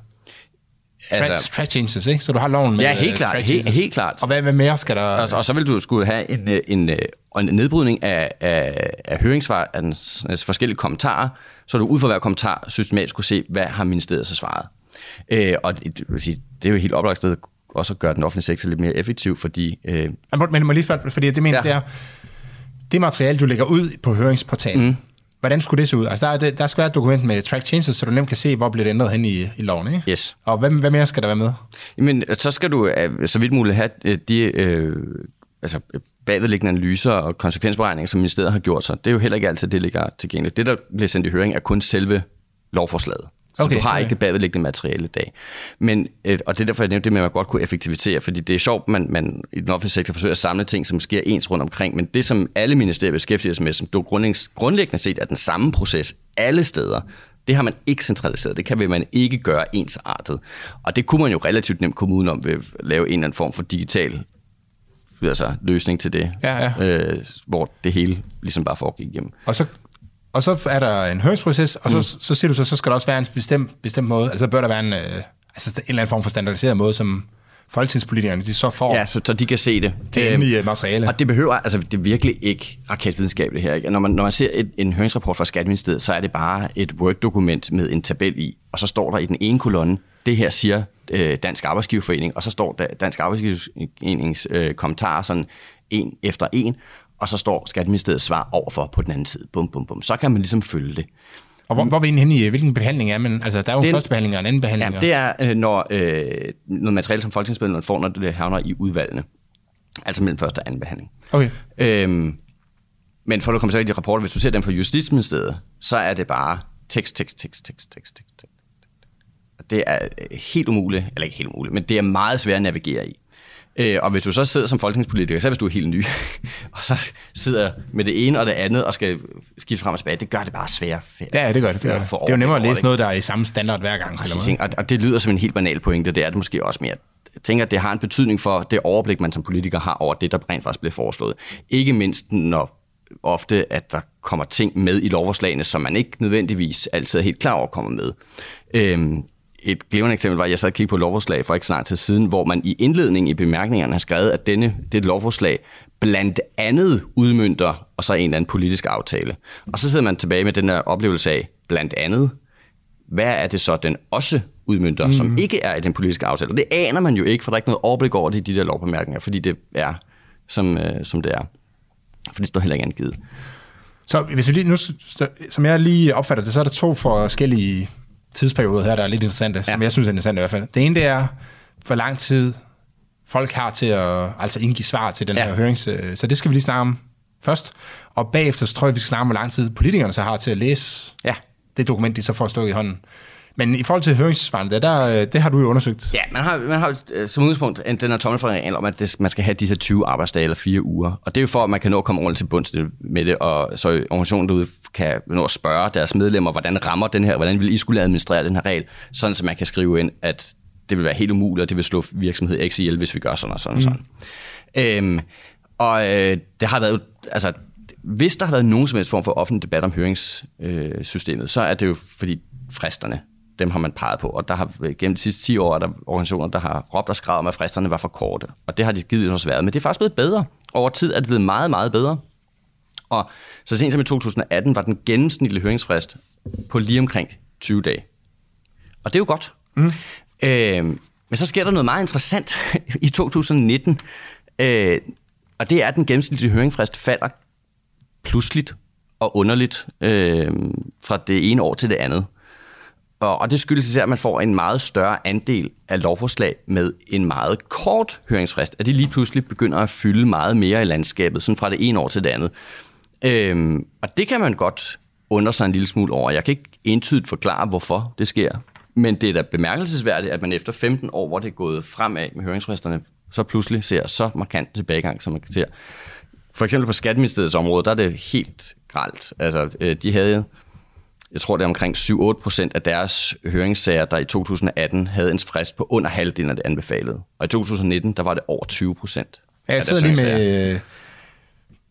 Altså- changes, ikke? Så du har loven med Ja, helt øh, klart, track helt- helt klart. Og hvad, hvad mere skal der... Og, og så vil du skulle have en, øh, en, øh, en nedbrydning af, af, af høringssvar, af dens, dens forskellige kommentarer, så du ud fra hver kommentar systematisk kunne se, hvad har ministeriet så svaret. Øh, og det, det, vil sige, det er jo et helt oplagt sted også at gøre den offentlige sektor lidt mere effektiv, fordi øh, Men, må- lige spørge, fordi det mener, Ja. det er, det materiale, du lægger ud på høringsportalen, mm. hvordan skulle det se ud? Altså, der, er der skal være et dokument med track changes, så du nemt kan se, hvor bliver det ændret hen i, i loven, ikke? Yes. Og hvad, hvad mere skal der være med? Jamen, så skal du øh, så vidt muligt have øh, de øh, altså, bagvedliggende analyser og konsekvensberegninger, som ministeriet har gjort sig. Det er jo heller ikke altid, det ligger tilgængeligt. Det, der bliver sendt i høring, er kun selve lovforslaget. Så Okay, du har okay. ikke det bagvedliggende materiale i dag. Men, øh, og det er derfor, jeg nævnte det med, at man godt kunne effektivisere, fordi det er sjovt, man, man i den offentlige sektor forsøger at samle ting, som sker ens rundt omkring, men det, som alle ministerier beskæftiger sig med, som du grundlæggende, set er den samme proces alle steder, det har man ikke centraliseret. Det kan man ikke gøre ensartet. Og det kunne man jo relativt nemt komme udenom ved at lave en eller anden form for digital altså, løsning til det, Ja, ja. Øh, hvor det hele ligesom bare foregik igennem. Og så, og så er der en høringsproces, og så, mm. så siger du så, så skal der også være en bestemt, bestemt måde, altså bør der være en, øh, altså en eller anden form for standardiseret måde, som folketingspolitikerne, de så får Ja, så, så de kan se det. det Øhm, endelige materiale. Og det behøver, altså det er virkelig ikke raketvidenskabeligt her. Ikke? Når, man, når man ser et, en høringsrapport fra Skatteministeriet, så er det bare et Word-dokument med en tabel i, og så står der i den ene kolonne, det her siger øh, Dansk Arbejdsgiverforening, og så står der Dansk Arbejdsgiverforenings øh, kommentarer sådan en efter en, og så står Skatteministeriets svar overfor på den anden side. Bum, bum, bum. Så kan man ligesom følge det. Og hvor, hvor er vi henne i, hvilken behandling er man? Altså, der er jo en Den- første behandling og en anden behandling. Ja, det er, øh, når øh, noget materiale, som folketingsmedlemmerne får, når det havner i udvalgene. Altså mellem første og anden behandling. Okay. Øhm, men for at komme tilbage til rapporter, hvis du ser dem fra Justitsministeriet, så er det bare tekst, tekst, tekst, tekst, tekst, tekst. tekst. Det er øh, helt umuligt, eller ikke helt umuligt, men det er meget svært at navigere i. Øh, og hvis du så sidder som folketingspolitiker, så hvis du er helt ny, og så sidder med det ene og det andet og skal skifte frem og tilbage, det gør det bare svært. Ja, det gør det. Det, det. Det er jo nemmere at læse noget, der er i samme standard hver gang. Præcis, eller ikke? og, og det lyder som en helt banal pointe, det er det måske også mere. Jeg tænker, at det har en betydning for det overblik, man som politiker har over det, der rent faktisk bliver foreslået. Ikke mindst når ofte, at der kommer ting med i lovforslagene, som man ikke nødvendigvis altid er helt klar over kommer med. Øhm, et glimrende eksempel var, at jeg sad og kiggede på et lovforslag for ikke snart til siden, hvor man i indledningen i bemærkningerne har skrevet, at denne, det lovforslag blandt andet udmyndter, og så en eller anden politisk aftale. Og så sidder man tilbage med den der oplevelse af, blandt andet, hvad er det så, den også udmyndter, mm. som ikke er i den politiske aftale? Og det aner man jo ikke, for der er ikke noget overblik over det i de der lovbemærkninger, fordi det er, som, øh, som det er. For det står heller ikke angivet. Så hvis vi lige, nu, som jeg lige opfatter det, så er der to forskellige tidsperioder her, der er lidt interessante, ja. som jeg synes er interessante i hvert fald. Det ene, det er, hvor lang tid folk har til at altså indgive svar til den Ja. her hørings... øh, Så det skal vi lige snakke om først. Og bagefter så tror jeg, vi skal snakke om, hvor lang tid politikerne så har til at læse Ja. det dokument, de så får stået i hånden. Men i forhold til høringssvarene, der, der, øh, det har du jo undersøgt. Ja, man har, man har øh, som udgangspunkt en- den her tommelfingerregel om, at det, man skal have de her 20 arbejdsdage eller fire uger. Og det er jo for, at man kan nå at komme ordentligt til bunds med det, og så organisationen derude kan nå at spørge deres medlemmer, hvordan rammer den her, hvordan vil I skulle administrere den her regel, sådan så man kan skrive ind, at det vil være helt umuligt, og det vil slå virksomhed X ihjel, hvis vi gør sådan og sådan og sådan. Øhm, og øh, det har været, altså, hvis der har været nogen som helst form for offentlig debat om høringssystemet, øh, så er det jo fordi fristerne, dem har man peget på. Og der har gennem de sidste 10 år er der organisationer, der har råbt og skrevet om, at fristerne var for korte. Og det har de givet også været. Men det er faktisk blevet bedre. Over tid er det blevet meget, meget bedre. Og så sent som i 2018 var den gennemsnitlige høringsfrist på lige omkring 20 dage. Og det er jo godt. Mm. Øh, men så sker der noget meget interessant i 2019. Øh, og det er, at den gennemsnitlige høringsfrist falder pludseligt og underligt øh, fra det ene år til det andet. Og, og det skyldes især, at man får en meget større andel af lovforslag med en meget kort høringsfrist, at de lige pludselig begynder at fylde meget mere i landskabet, sådan fra det ene år til det andet. Øhm, og det kan man godt undre sig en lille smule over. Jeg kan ikke entydigt forklare, hvorfor det sker. Men det er da bemærkelsesværdigt, at man efter 15 år, hvor det er gået fremad med høringsfristerne, så pludselig ser så markant tilbagegang, som man kan se. For eksempel på Skatteministeriets område, der er det helt gralt. Altså, øh, de havde, jeg tror det er omkring 7-8 procent af deres høringssager, der i 2018 havde en frist på under halvdelen af det anbefalede. Og i 2019, der var det over 20 procent. Ja, jeg sidder lige med,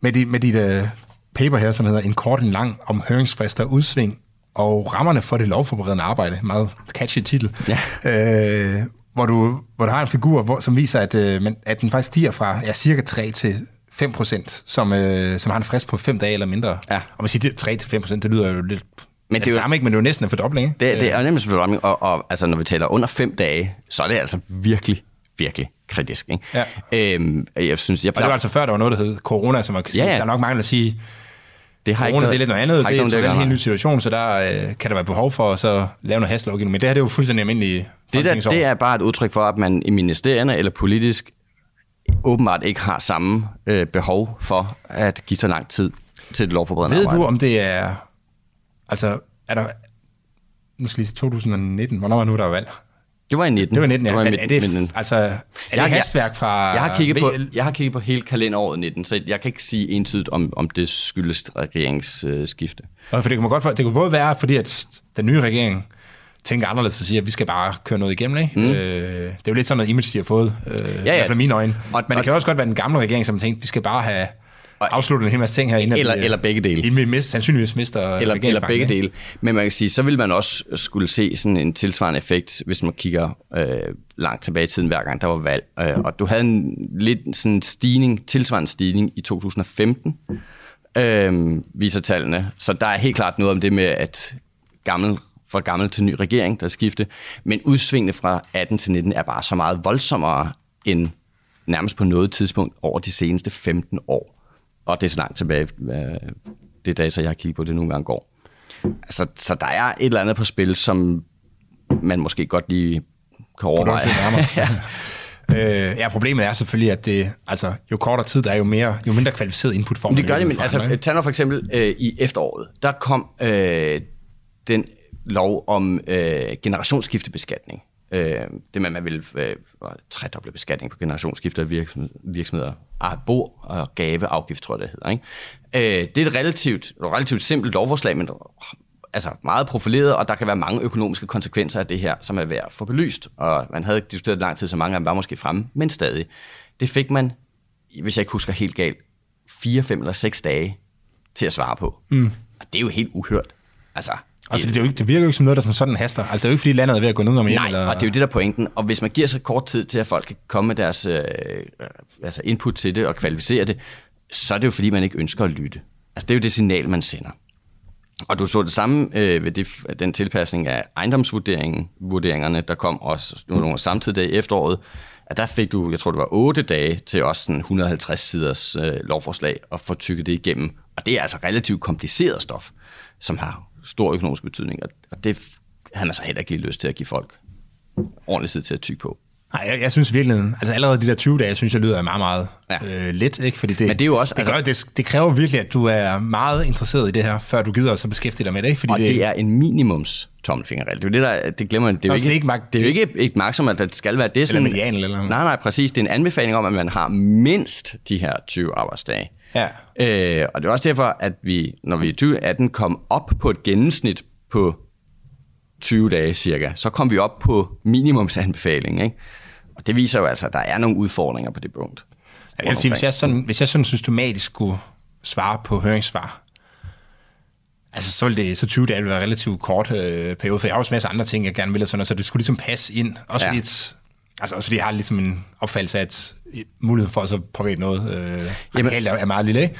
med, dit, med dit uh, paper her, som hedder En kort en lang om høringsfrister, udsving og rammerne for det lovforberedende arbejde. Meget catchy titel. Ja. Øh, hvor, du, hvor du har en figur, hvor, som viser, at, øh, at den faktisk stiger fra ja, cirka 3 til 5 procent, som, øh, som har en frist på 5 dage eller mindre. Ja. Og man siger, 3 til 5 procent, det lyder jo lidt men det, er det samme, ikke? men det er jo næsten en fordobling. Ikke? Det, det er jo nemlig en fordobling, og, og altså, når vi taler under 5 dage, så er det altså virkelig, virkelig kritisk. Ikke? Ja. Øhm, jeg synes, jeg plejer... Og det var altså før, der var noget, der hed corona, som man kan sige. Ja, ja. Der er nok mange, der siger, det har corona, ikke noget, det er lidt noget andet. Det er, det er en helt ny situation, så der øh, kan der være behov for at så lave noget hastelovgivning. Men det her det er jo fuldstændig almindeligt det, der, det er bare et udtryk for, at man i ministerierne eller politisk åbenbart ikke har samme øh, behov for at give så lang tid til et lovforberedende Ved arbejde. du, om det er... Altså, er der... Nu skal lige 2019. Hvornår var nu, der var valg? Det var i 19. Det var i 19, ja. Det var i midten, er det, midten. altså, er det jeg, hastværk fra... Jeg har, kigget på, jeg har kigget på hele kalenderåret 19, så jeg kan ikke sige entydigt, om, om det skyldes regeringsskifte. Øh, for det kunne, godt, det kunne både være, fordi at den nye regering tænker anderledes og siger, at vi skal bare køre noget igennem. Ikke? Mm. Øh, det er jo lidt sådan noget image, de har fået, øh, ja, ja. i hvert fald mine øjne. Og, Men det og, kan også godt være den gamle regering, som tænkte, at vi skal bare have afslutte en hel masse ting her, inden eller, vi, eller begge dele. Inden vi mist, sandsynligvis mister eller, eller begge dele. Men man kan sige, så vil man også skulle se sådan en tilsvarende effekt, hvis man kigger øh, langt tilbage i tiden, hver gang der var valg. Øh, og du havde en lidt sådan en stigning, tilsvarende stigning i 2015, øh, viser tallene. Så der er helt klart noget om det med, at gammel fra gammel til ny regering, der skifte. Men udsvingene fra 18 til 19 er bare så meget voldsommere end nærmest på noget tidspunkt over de seneste 15 år. Og det er så langt tilbage, det data, jeg har kigget på, det nogle gange går. Altså, så der er et eller andet på spil, som man måske godt lige kan overveje. ja. Øh, ja, problemet er selvfølgelig, at det, altså, jo kortere tid der er, jo, mere, jo mindre kvalificeret input får man. Det gør det, men altså, tag nu for eksempel øh, i efteråret, der kom øh, den lov om øh, generationsskiftebeskatning. Øh, det med, at man vil øh, tredoble beskatning på generationsskifte af virksomheder. Ah, bo- og gaveafgift, tror jeg, det hedder. Ikke? Øh, det er et relativt, relativt simpelt lovforslag, men altså meget profileret, og der kan være mange økonomiske konsekvenser af det her, som er værd at få belyst. Og man havde diskuteret lang tid, så mange af dem var måske fremme, men stadig. Det fik man, hvis jeg ikke husker helt galt, fire, fem eller seks dage til at svare på. Mm. Og det er jo helt uhørt. Altså, Altså, det, er jo ikke, det virker jo ikke som noget, der som sådan haster. Altså, det er jo ikke, fordi landet er ved at gå ned om hjem. Nej, eller... og det er jo det, der er pointen. Og hvis man giver så kort tid til, at folk kan komme med deres øh, altså input til det og kvalificere det, så er det jo, fordi man ikke ønsker at lytte. Altså, det er jo det signal, man sender. Og du så det samme øh, ved det, den tilpasning af ejendomsvurderingerne, der kom også nogle samtidig i efteråret, at der fik du, jeg tror det var 8 dage til også sådan 150 siders øh, lovforslag at få tykket det igennem. Og det er altså relativt kompliceret stof, som har stor økonomisk betydning, og det havde man så heller ikke lige lyst til at give folk ordentlig tid til at tykke på. Nej, jeg, jeg synes virkelig, altså allerede de der 20 dage, synes jeg lyder meget, meget ja. øh, let, ikke? Fordi det, Men det, er jo også, det, altså, gør, det, det kræver virkelig, at du er meget interesseret i det her, før du gider at beskæftige dig med det, ikke? Fordi og det, det er en minimums tommelfingerregel. Det er jo det, der, det glemmer man. Det er, jo ikke, ikke, det, det er jo ikke et maksimum, at det skal være det. Sådan, eller median eller noget. Nej, nej, præcis. Det er en anbefaling om, at man har mindst de her 20 arbejdsdage. Ja. Øh, og det er også derfor, at vi, når vi i 2018 kom op på et gennemsnit på 20 dage cirka, så kom vi op på minimumsanbefaling. Ikke? Og det viser jo altså, at der er nogle udfordringer på det punkt. Jeg vil sige, hvis jeg, sådan, hvis jeg sådan systematisk skulle svare på høringssvar, altså så ville det, så 20 dage ville være relativt kort øh, periode, for jeg har også masser af andre ting, jeg gerne ville, sådan, så det skulle ligesom passe ind. Også ja. lidt, altså også fordi jeg har ligesom en opfattelse af, at muligheden for at så påvirke noget øh, Jamen, er meget lille, ikke?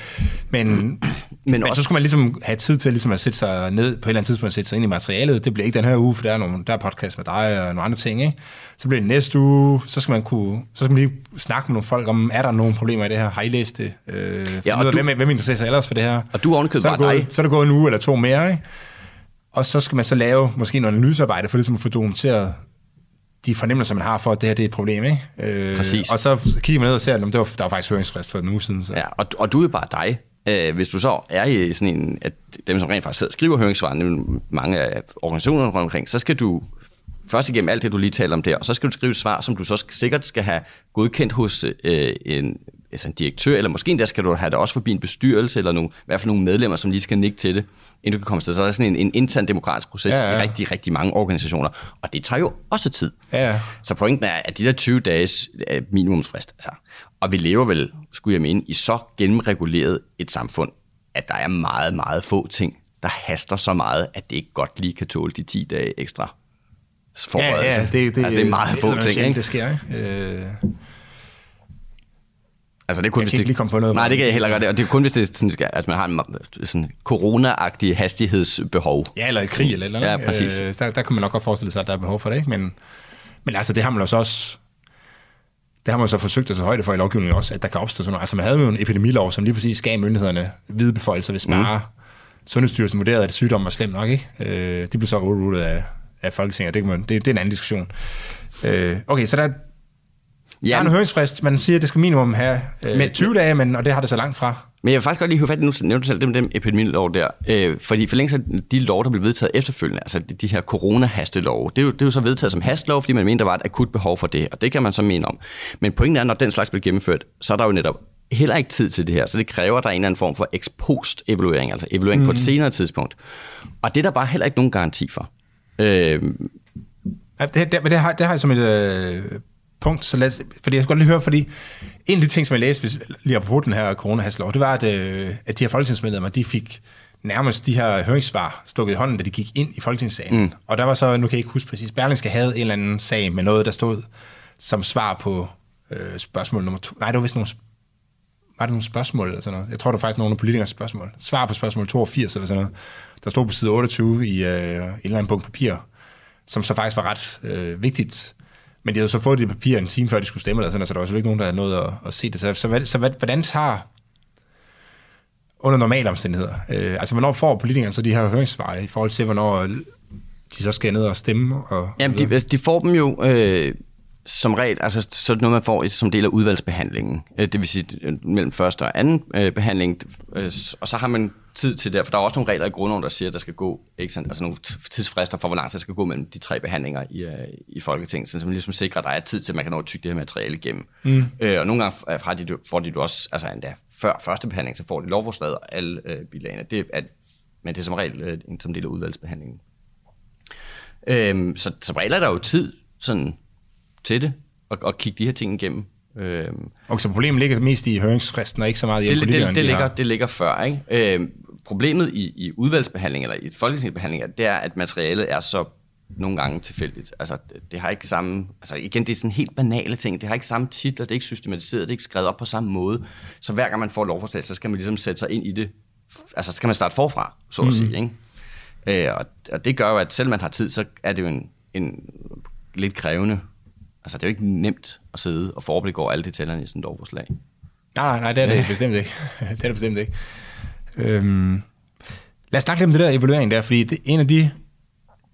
Men, men, men også, så skulle man ligesom have tid til ligesom at sætte sig ned på et eller andet tidspunkt, at sætte sig ind i materialet. Det bliver ikke den her uge, for der er, nogle, der er podcast med dig og nogle andre ting, ikke? Så bliver det næste uge, så skal man kunne, så skal man lige snakke med nogle folk om, er der nogle problemer i det her? Har I læst det? Øh, ja, og du, hvem, hvem interesserer sig ellers for det her? Og du er så er, gået, dig. så er der gået en uge eller to mere, ikke? Og så skal man så lave måske noget analysearbejde for ligesom at få dokumenteret, de fornemmelser, man har for, at det her det er et problem. Ikke? Øh, Præcis. Og så kigger man ned og ser, at der var, der var faktisk høringsfrist for en uge siden. Så. Ja, og, og du er bare dig. Øh, hvis du så er i sådan en, at dem, som rent faktisk sidder og skriver høringssvarene, mange af organisationerne rundt omkring, så skal du først igennem alt det, du lige taler om der, og så skal du skrive et svar, som du så sikkert skal have godkendt hos øh, en, altså en direktør, eller måske endda skal du have det også forbi en bestyrelse, eller nogle, i hvert fald nogle medlemmer, som lige skal nikke til det, inden du kan komme til. Så er der sådan en, en intern demokratisk proces ja, ja. i rigtig, rigtig mange organisationer, og det tager jo også tid. Ja, ja. Så pointen er, at de der 20 dages øh, minimumsfrist, altså, og vi lever vel, skulle jeg mene, i så gennemreguleret et samfund, at der er meget, meget få ting, der haster så meget, at det ikke godt lige kan tåle de 10 dage ekstra forberedelse. Ja, ja, det, det, altså, det er meget det, få ting, ikke? Det sker, ikke? Øh, Altså, det er kun, Jeg hvis kan ikke lige komme på noget. Nej, det kan jeg heller godt. Og det er kun, hvis det sådan skal, altså, man har en sådan corona-agtig hastighedsbehov. ja, eller i krig eller eller andet. Ja, præcis. Øh, der, der kan man nok godt forestille sig, at der er behov for det, ikke? Men, men altså, det har man jo så også... Det har man så forsøgt at tage højde for i lovgivningen også, at der kan opstå sådan noget. Altså, man havde jo en epidemilov, som lige præcis gav myndighederne hvide beføjelser, hvis bare mm. Sundhedsstyrelsen vurderede, at sygdommen var slem nok, ikke? Øh, de blev så overrulet af, af Folketinget, det, kan man, det, det er en anden diskussion. Øh, okay, så der, der er en høringsfrist. Man siger, at det skal minimum have øh, Men- 20 dage, men, og det har det så langt fra. Men jeg vil faktisk godt lige høre fat i, nu nævnte du selv dem, dem epidemilov der, øh, fordi for længst de lov, der blev vedtaget efterfølgende, altså de, de her corona-hastelov, det er, jo, det er jo så vedtaget som hastelov, fordi man mener, der var et akut behov for det, og det kan man så mene om. Men pointen er, når den slags bliver gennemført, så er der jo netop heller ikke tid til det her, så det kræver, at der er en eller anden form for ex-post-evaluering, altså evaluering mm. på et senere tidspunkt. Og det er der bare heller ikke nogen garanti for. Øh, Ja, det, det, det, har, det har jeg som et øh, punkt, så lad os, fordi jeg skal godt lige høre, fordi en af de ting, som jeg læste hvis, lige apropos den her corona det var, at, øh, at de her folketingsmedlemmer, de fik nærmest de her høringssvar stukket i hånden, da de gik ind i folketingssalen. Mm. Og der var så, nu kan jeg ikke huske præcis, Berlingske havde en eller anden sag med noget, der stod som svar på øh, spørgsmål nummer to. Nej, det var vist nogle, var det nogle spørgsmål eller sådan noget? Jeg tror, det var faktisk nogle af politikers spørgsmål. Svar på spørgsmål 82 eller sådan noget. Der stod på side 28 i øh, en eller anden punkt papir, som så faktisk var ret øh, vigtigt. Men de havde så fået det papir en time før de skulle stemme, eller sådan, så der var selvfølgelig ikke nogen, der havde nået at, at se det. Så, så, hvad, så hvad, hvordan tager under normale omstændigheder? Øh, altså, hvornår får politikerne så de her høringssvar i forhold til, hvornår de så skal ned og stemme? Og, Jamen, de, de får dem jo øh, som regel, altså så er det noget, man får som del af udvalgsbehandlingen. Øh, det vil sige øh, mellem første og anden øh, behandling. Øh, og så har man tid til det, for der er også nogle regler i grundloven, der siger, at der skal gå, ikke sandt, altså nogle tidsfrister for, hvor lang tid der skal gå mellem de tre behandlinger i, øh, i Folketinget, sådan, så man ligesom sikrer, at der er tid til, at man kan nå at tygge det her materiale igennem. Mm. Øh, og nogle gange har de, får de det også, altså endda før første behandling, så får de lovforslaget og alle øh, bilagene. Det er, men det er som regel øh, en- som del af udvalgsbehandlingen. Øhm, så som regel er der jo tid sådan, til det, og, og kigge de her ting igennem. Øhm, Og så problemet ligger mest i høringsfristen, og ikke så meget i det, det, det, de ligger, det ligger før. Ikke? Øhm, problemet i, i udvalgsbehandling, eller i folketingsbehandling, det er, at materialet er så nogle gange tilfældigt. Altså, det, det har ikke samme... Altså, igen, det er sådan helt banale ting. Det har ikke samme titler, det er ikke systematiseret, det er ikke skrevet op på samme måde. Så hver gang man får lovforslag, så skal man ligesom sætte sig ind i det. Altså, så skal man starte forfra, så at sige. Ikke? Øh, og, og det gør jo, at selvom man har tid, så er det jo en, en lidt krævende... Altså, det er jo ikke nemt at sidde og forblik over alle detaljerne i sådan et lovforslag. Nej, nej, nej, det er det bestemt ikke. det er det bestemt ikke. Øhm, lad os snakke lidt om det der evaluering der, fordi det, en af de,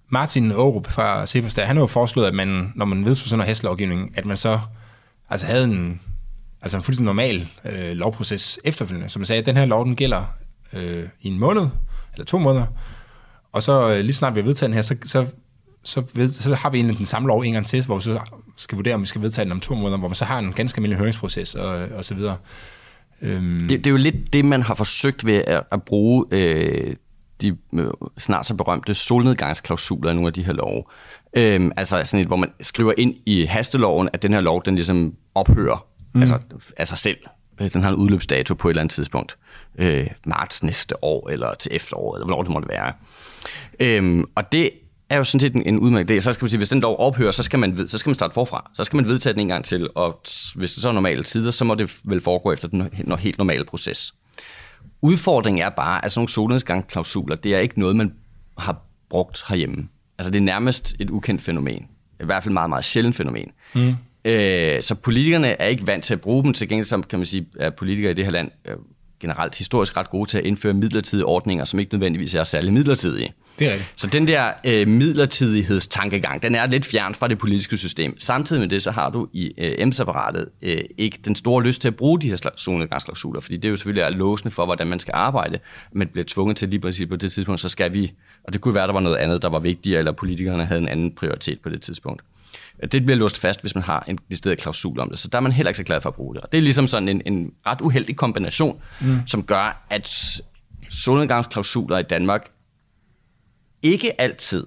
Martin Aarup fra Cepos der, han har jo foreslået, at man, når man vedtog sådan noget hestlovgivning, at man så altså havde en, altså en fuldstændig normal øh, lovproces efterfølgende. Som man sagde, at den her lov, den gælder øh, i en måned, eller to måneder, og så øh, lige snart vi har vedtaget den her, så, så, så, ved, så har vi egentlig den samme lov en gang til, hvor vi så skal vurdere, om vi skal vedtage den om to måneder, hvor man så har en ganske almindelig høringsproces og, og så videre. Øhm, Det, det er jo lidt det, man har forsøgt ved at, at bruge øh, de øh, snart så berømte solnedgangsklausuler i nogle af de her love. Øhm, altså sådan et, hvor man skriver ind i hasteloven, at den her lov, den ligesom ophører mm. altså, af sig selv. Øh, Den har en udløbsdato på et eller andet tidspunkt. Øh, marts næste år, eller til efteråret, eller hvornår det måtte være. Øhm, og det er jo sådan set en, en udmærket idé. Så skal man sige, hvis den lov ophører, så skal, man, ved- så skal man starte forfra. Så skal man vedtage den en gang til, og hvis det så er normale tider, så må det vel foregå efter den he- helt normale proces. Udfordringen er bare, at sådan nogle solnedgangsklausuler, det er ikke noget, man har brugt herhjemme. Altså det er nærmest et ukendt fænomen. I hvert fald meget, meget sjældent fænomen. Mm. Øh, så politikerne er ikke vant til at bruge dem. Til gengæld så kan man sige, at politikere i det her land øh, generelt historisk ret gode til at indføre midlertidige ordninger, som ikke nødvendigvis er særlig midlertidige. Det er rigtigt. Så den der øh, midlertidighedstankegang, den er lidt fjern fra det politiske system. Samtidig med det, så har du i øh, embedsapparatet øh, ikke den store lyst til at bruge de her solnedgangsklausuler, fordi det er jo selvfølgelig er låsende for, hvordan man skal arbejde. Man bliver tvunget til lige præcis på det tidspunkt, så skal vi, og det kunne være, der var noget andet, der var vigtigere, eller politikerne havde en anden prioritet på det tidspunkt. Det bliver låst fast, hvis man har en decideret klausul om det, så der er man heller ikke så glad for at bruge det. Og det er ligesom sådan en, en ret uheldig kombination, mm. som gør, at solnedgangsklausuler i Danmark ikke altid,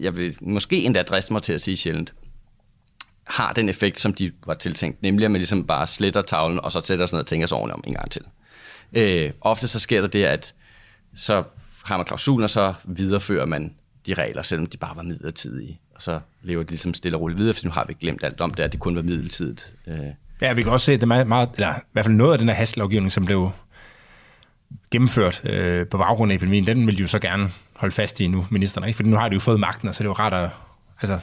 jeg vil måske endda driste mig til at sige sjældent, har den effekt, som de var tiltænkt, nemlig at man ligesom bare sletter tavlen, og så sætter sådan noget og tænker sig ordentligt om en gang til. Øh, ofte så sker der det, at så har man klausulen, og så viderefører man de regler, selvom de bare var midlertidige. Og så lever de ligesom stille og roligt videre, for nu har vi glemt alt om det, at det kun var midlertidigt. Øh. Ja, vi kan også se, at det er meget, meget eller i hvert fald noget af den her hastelovgivning, som blev gennemført øh, på baggrund af epidemien, den vil de jo så gerne holde fast i nu, ministerne, ikke? For nu har de jo fået magten, og så er det jo ret at... Altså,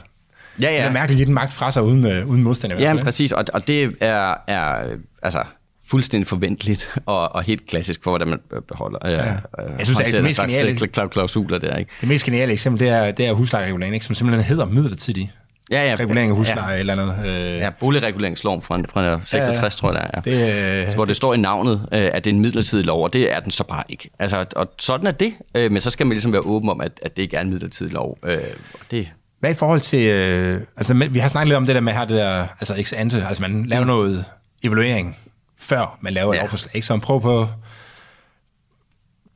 Ja, ja. Det er mærkeligt at give den magt fra sig uden, øh, uden modstand. Ja, præcis, og, og det er, er altså, fuldstændig forventeligt og, og helt klassisk for, hvordan man beholder ja. Jeg synes, det er det mest geniale- klausuler der, ikke? Det mest geniale eksempel, det er, det er huslejeregulering, ikke? som simpelthen hedder midlertidig Ja, ja. regulering af ja, husleje eller andet. Øh, Ja, boligreguleringsloven fra, fra 66, tror jeg, der er. Det, øh, hvor det står i navnet, øh, at det er en midlertidig lov, og det er den så bare ikke. Altså, og sådan er det, øh, men så skal man ligesom være åben om, at, at det ikke er en midlertidig lov. Øh, det, Hvad i forhold til, øh, altså vi har snakket lidt om det der med at have det der, altså ex ante, altså man laver noget evaluering, før man laver et Ja. lovforslag, ikke? så man prøver på,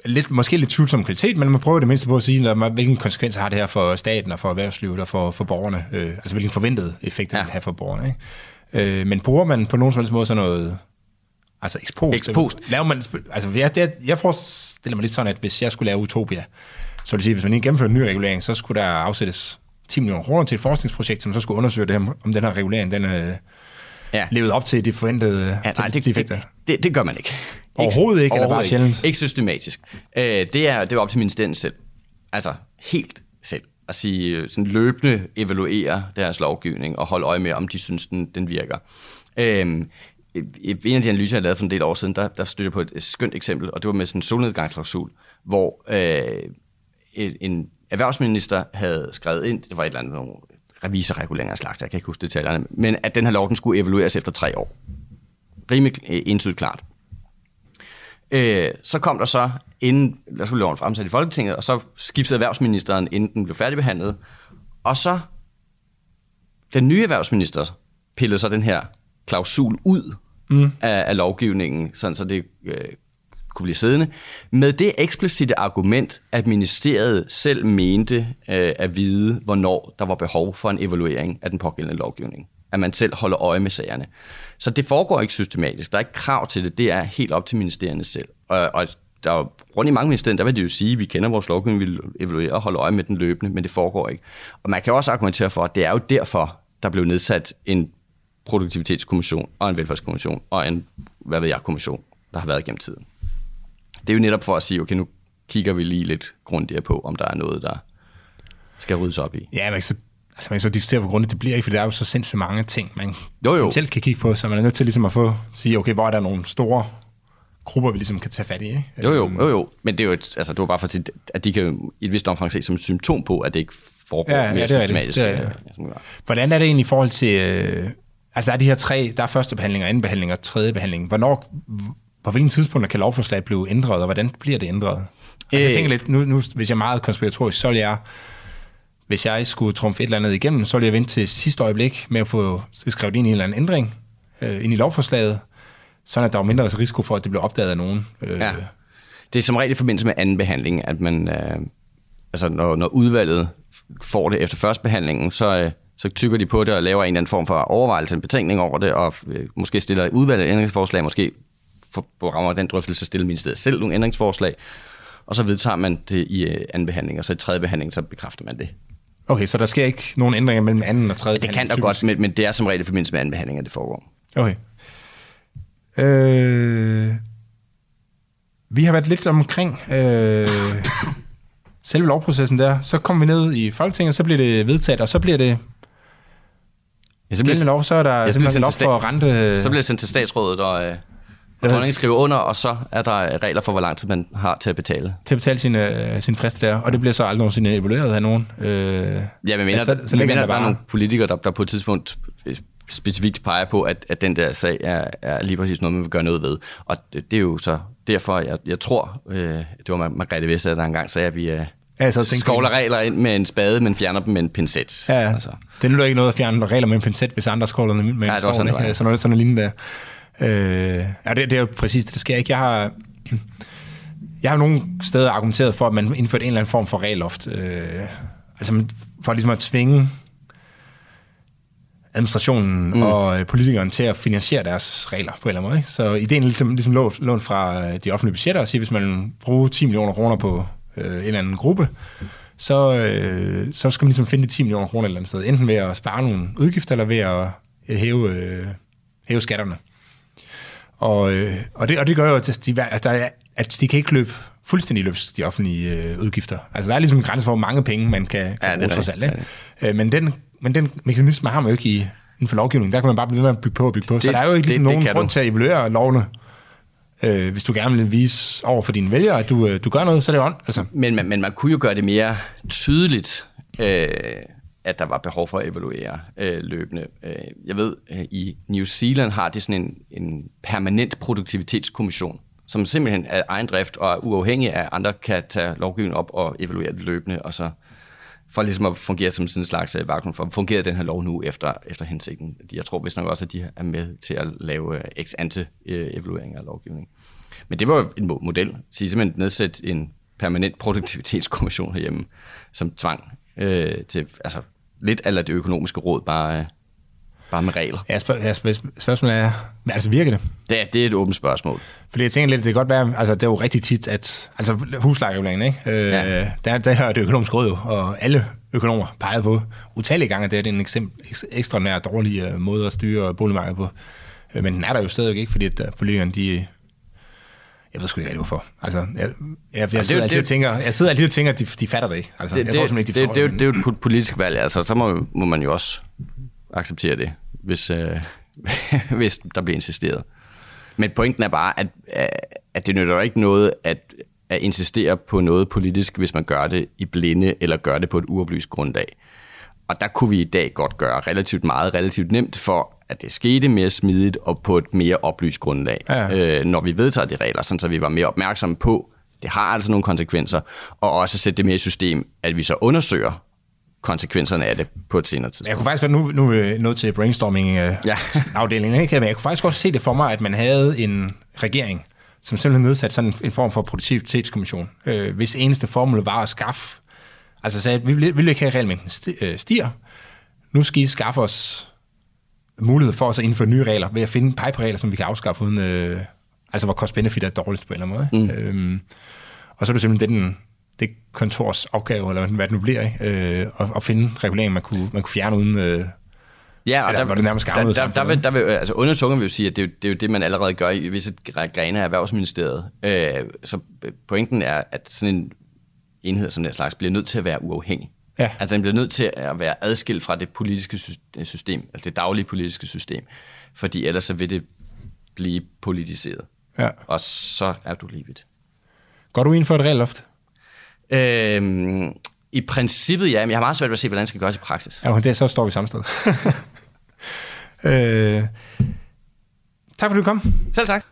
lidt, måske lidt tvivlsom kvalitet, men man prøver det mindste på at sige, hvilken konsekvenser har det her for staten og for erhvervslivet og for, for borgerne, øh, altså hvilken forventet effekt det Ja. vil have for borgerne. Ikke? Øh, men bruger man på nogen som helst måde sådan noget, altså ex post, Ex post. laver man, altså jeg, jeg, jeg forestiller mig lidt sådan, at hvis jeg skulle lave Utopia, så vil det sige, at hvis man ikke gennemfører en ny regulering, så skulle der afsættes 10 millioner kroner til et forskningsprojekt, som så skulle undersøge det her, om den her regulering, den øh, ja. levede op til de forventede Ja, nej, det, de det, det, det gør man ikke. Overhovedet ikke, eller bare sjældent? Ikke, systematisk. Øh, det, er, det er op til ministeriet selv. Altså helt selv. At sige, øh, sådan løbende evaluere deres lovgivning og holde øje med, om de synes, den, den virker. I en af de analyser, jeg lavede for en del år siden, der, der stødte jeg på et, skønt eksempel, og det var med sådan en solnedgangsklausul, hvor øh, en, en erhvervsminister havde skrevet ind, det var et eller andet nogle revisorreguleringer af slags, jeg kan ikke huske detaljerne, men at den her lov, den skulle evalueres efter tre år. Rimelig øh, entydigt klart. Øh, så kom der så, inden der skulle loven fremsat i Folketinget, og så skiftede erhvervsministeren, inden den blev færdigbehandlet. Og så den nye erhvervsminister pillede så den her klausul ud mm. af, af lovgivningen, sådan så det øh, kunne blive siddende, med det eksplicite argument, at ministeriet selv mente øh, at vide, hvornår der var behov for en evaluering af den pågældende lovgivning. At man selv holder øje med sagerne. Så det foregår ikke systematisk. Der er ikke krav til det. Det er helt op til ministerierne selv. Og, og der er, rundt i mange ministerier, der vil de jo sige, at vi kender vores lovgivning, vi vil evaluere og holde øje med den løbende, men det foregår ikke. Og man kan også argumentere for, at det er jo derfor, der blev nedsat en produktivitetskommission og en velfærdskommission og en, hvad ved jeg, kommission, der har været gennem tiden. Det er jo netop for at sige, okay, nu kigger vi lige lidt grundigere på, om der er noget, der skal ryddes op i. Ja, kan så, altså man kan så diskutere, hvor grundigt det bliver, ikke? for der er jo så sindssygt mange ting, man Jo, jo. selv kan kigge på, så man er nødt til ligesom at få, sige, okay, hvor er der nogle store grupper, vi ligesom kan tage fat i, ikke? Jo, jo, jo, jo. Men det er jo et, altså, det var bare for at sige, at de kan i et vist omfang se som et symptom på, at det ikke foregår Ja, ja, ja, mere det er systematisk. Det som det gør. Hvordan er det egentlig i forhold til, øh, altså der er de her tre, der er første behandling, og anden behandling og tredje behandling. Hvornår, på hvilken tidspunkt kan lovforslaget blive ændret, og hvordan bliver det ændret? Altså jeg Øh. tænker lidt, nu, nu hvis jeg er meget konspiratorisk, så vil jeg, hvis jeg skulle trumfe et eller andet igennem, så ville jeg vente til sidste øjeblik med at få skrevet ind i en eller anden ændring øh, ind i lovforslaget, sådan at der var mindre risiko for, at det blev opdaget af nogen. Øh, Ja. Det er som regel i forbindelse med anden behandling, at man, øh, altså når, når udvalget får det efter første behandlingen, så, øh, så tykker de på det og laver en eller anden form for overvejelse, en betænkning over det, og øh, måske stiller udvalget et ændringsforslag, måske rammer den drøftelse stiller ministeriet selv nogle ændringsforslag, og så vedtager man det i øh, anden behandling, og så i tredje behandling, så bekræfter man det. Okay, så der sker ikke nogen ændringer mellem anden og tredje Det kan behandling, der godt, men, men det er som regel i forbindelse med anden behandling, at det foregår. Okay. Øh, vi har været lidt omkring øh, selve lovprocessen der. Så kommer vi ned i Folketinget, så bliver det vedtaget, og så bliver det Ja, så gældende lov, så er der så bliver simpelthen lov for rente... Så bliver det sendt til statsrådet, og, øh, Og dronningen skriver under, og så er der regler for, hvor lang tid man har til at betale. til at betale sine, øh, sin frist der, og det bliver så aldrig nogensinde evalueret af nogen. Øh, Ja, men mener, Ja, så- så, mener, der, der er nogle politikere, der, der på et tidspunkt øh, specifikt peger på, at, at den der sag er, er lige præcis noget, man vil gøre noget ved. Og det, det er jo så derfor, jeg, jeg tror, øh, det var Mar- Margrethe Vestager, der engang sagde, at vi øh, Ja, på skovler regler ind med en spade, men fjerner dem med en pincet. Ja, ja. Altså. Det nytter ikke noget at fjerne regler med en pincet, hvis andre skåler med, med Ja, en det var skål, sådan, ikke? ja. Sådan noget, sådan noget lignende der. Øh, ja, det, det er jo præcis det, der sker. Ikke? Jeg har, jeg har nogle steder argumenteret for, at man indførte en eller anden form for regelloft. Øh, altså for ligesom at tvinge administrationen mm. og øh, politikeren til at finansiere deres regler på en eller anden måde. Ikke? Så ideen er ligesom, ligesom lånt, lånt fra øh, de offentlige budgetter og sige, hvis man bruger 10 millioner kroner på øh, en eller anden gruppe, så, øh, så skal man ligesom finde de 10 millioner kroner et eller andet sted. Enten ved at spare nogle udgifter, eller ved at øh, hæve, øh, hæve skatterne. Og, øh, og, det, og det gør jo, at de, at, der er, at de kan ikke løbe fuldstændig løbs, de offentlige øh, udgifter. Altså der er ligesom en grænse for, hvor mange penge man kan, kan Ja, det bruge trods alt. Øh, men, den, men den mekanisme har man jo ikke i, inden for lovgivningen. Der kan man bare blive ved med at bygge på og bygge på. Det, så Det- der er jo ikke ligesom det- det nogen kan grund du. til at evaluere lovene. Øh, hvis du gerne vil vise over for dine vælgere, at du, øh, du gør noget, så er det jo on. Altså, Men, man, men man kunne jo gøre det mere tydeligt, øh, at der var behov for at evaluere øh, løbende. Øh, jeg ved, øh, i New Zealand har de sådan en, en permanent produktivitetskommission, som simpelthen er egen drift og er uafhængig af andre, kan tage lovgivningen op og evaluere det løbende, og så for ligesom at fungere som sådan en slags øh, vakuum for, fungerer den her lov nu efter, efter hensigten? Jeg tror vist nok også, at de er med til at lave ex ante evalueringer evaluering af lovgivningen. Men det var jo en model. Så I simpelthen nedsætte en permanent produktivitetskommission herhjemme, som tvang øh, til, altså lidt af det økonomiske råd, bare, øh, bare med regler. ja, spørg, ja, spørg, spørgsmålet er, altså virker det? Det er, det er et åbent spørgsmål. Fordi jeg tænker lidt, det kan godt være, altså det er jo rigtig tit, at, altså huslejereguleringen, ikke? Øh, Ja. der, der har det økonomiske råd jo, og alle økonomer peget på utallige gange, at det er en eksempel, ekstraordinær dårlig øh, måde at styre boligmarkedet på. Øh, men den er der jo stadigvæk ikke, fordi at politikerne, de, jeg ved sgu ikke rigtig hvorfor. Altså, jeg, jeg, jeg, jeg, er sidder jo- altid det- tænker, jeg sidder altid og tænker, at de, de fatter det ikke. Altså, Det, jeg tror simpelthen ikke, de det, det, det, det, er jo et po- politisk valg, altså så må, må man jo også acceptere det, hvis, øh, hvis der bliver insisteret. Men pointen er bare, at, at det nytter jo ikke noget at, at insistere på noget politisk, hvis man gør det i blinde, eller gør det på et uoplyst grundlag. Og der kunne vi i dag godt gøre relativt meget, relativt nemt for, at det skete mere smidigt og på et mere oplyst grundlag, Ja. øh, når vi vedtager de regler, sådan så vi var mere opmærksomme på, det har altså nogle konsekvenser, og også sætte det mere i system, at vi så undersøger konsekvenserne af det på et senere Men Jeg tidspunkt. kunne faktisk godt, nu, nu er nået til brainstorming-afdelingen, Ja. afdelingen, ikke? men jeg kunne faktisk godt se det for mig, at man havde en regering, som simpelthen nedsat sådan en form for produktivitetskommission, øh, hvis eneste formål var at skaffe, altså sagde, at vi vil, vi vil ikke have, at regelmængden øh, stiger, nu skal I skaffe os mulighed for os at indføre nye regler, ved at finde pipe-regler, som vi kan afskaffe uden, øh, altså hvor cost-benefit er dårligt på en eller anden måde. Mm. Øhm, og så er det simpelthen det, den, det kontors opgave, eller hvad det nu bliver, ikke? Øh, at, at finde regulering, man kunne, man kunne fjerne uden... Øh, Ja, og Eller der, det nærmest der, der, der, samfundet, vil, der vil, altså under tungen vil jo sige, at det, er jo- det er jo det, man allerede gør i visse grene af Erhvervsministeriet. Øh, så pointen er, at sådan en enhed som den slags bliver nødt til at være uafhængig. Ja. Altså den bliver nødt til at være adskilt fra det politiske sy- system, altså det daglige politiske system, fordi ellers så vil det blive politiseret. ja. Og så er du lige vidt. Går du ind for et regelloft? Øhm, I princippet ja, men jeg har meget svært ved at se, hvordan det skal gøres i praksis. Ja, men det, så står vi samme sted. øh, tak fordi du kom. Selv tak.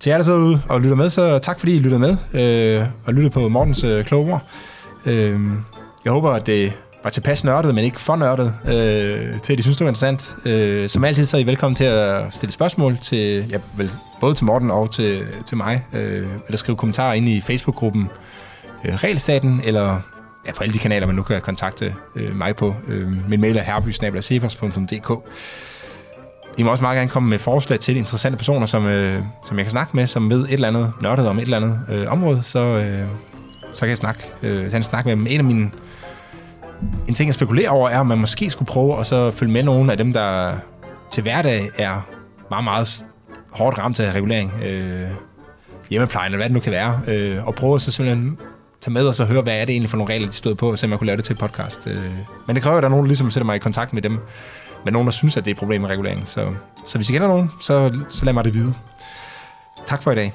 Til jer, der sidder ude og lytter med, så tak fordi I lyttede med øh, og lyttede på Mortens øh, kloge ord. Øh, jeg håber, at det var tilpas nørdet, men ikke for nørdet, øh, til at I synes, det var interessant. Øh, som altid, så er I velkommen til at stille spørgsmål til, ja, vel, både til Morten og til, til mig, øh, eller skrive kommentarer ind i Facebook-gruppen øh, Regelstaten, eller ja, på alle de kanaler, man nu kan kontakte øh, mig på. Øh, min mail er herbysnabelagsefos.dk. I må også meget gerne komme med forslag til interessante personer, som, øh, som jeg kan snakke med, som ved et eller andet nørdet om et eller andet øh, område, så, øh, så kan jeg snakke, øh, tage en snak med dem. En af mine en ting, jeg spekulerer over, er, om man måske skulle prøve at så følge med nogle af dem, der til hverdag er meget, meget hårdt ramt af regulering. Øh, hjemmeplejen, eller hvad det nu kan være. Øh, og prøve at så simpelthen tage med og så høre, hvad er det egentlig for nogle regler, de stod på, og se om jeg kunne lave det til et podcast. Øh, men det kræver, at der er nogen, der ligesom sætter mig i kontakt med dem, med nogen, der synes, at det er et problem med regulering. Så, så hvis I kender nogen, så, så lad mig det vide. Tak for i dag.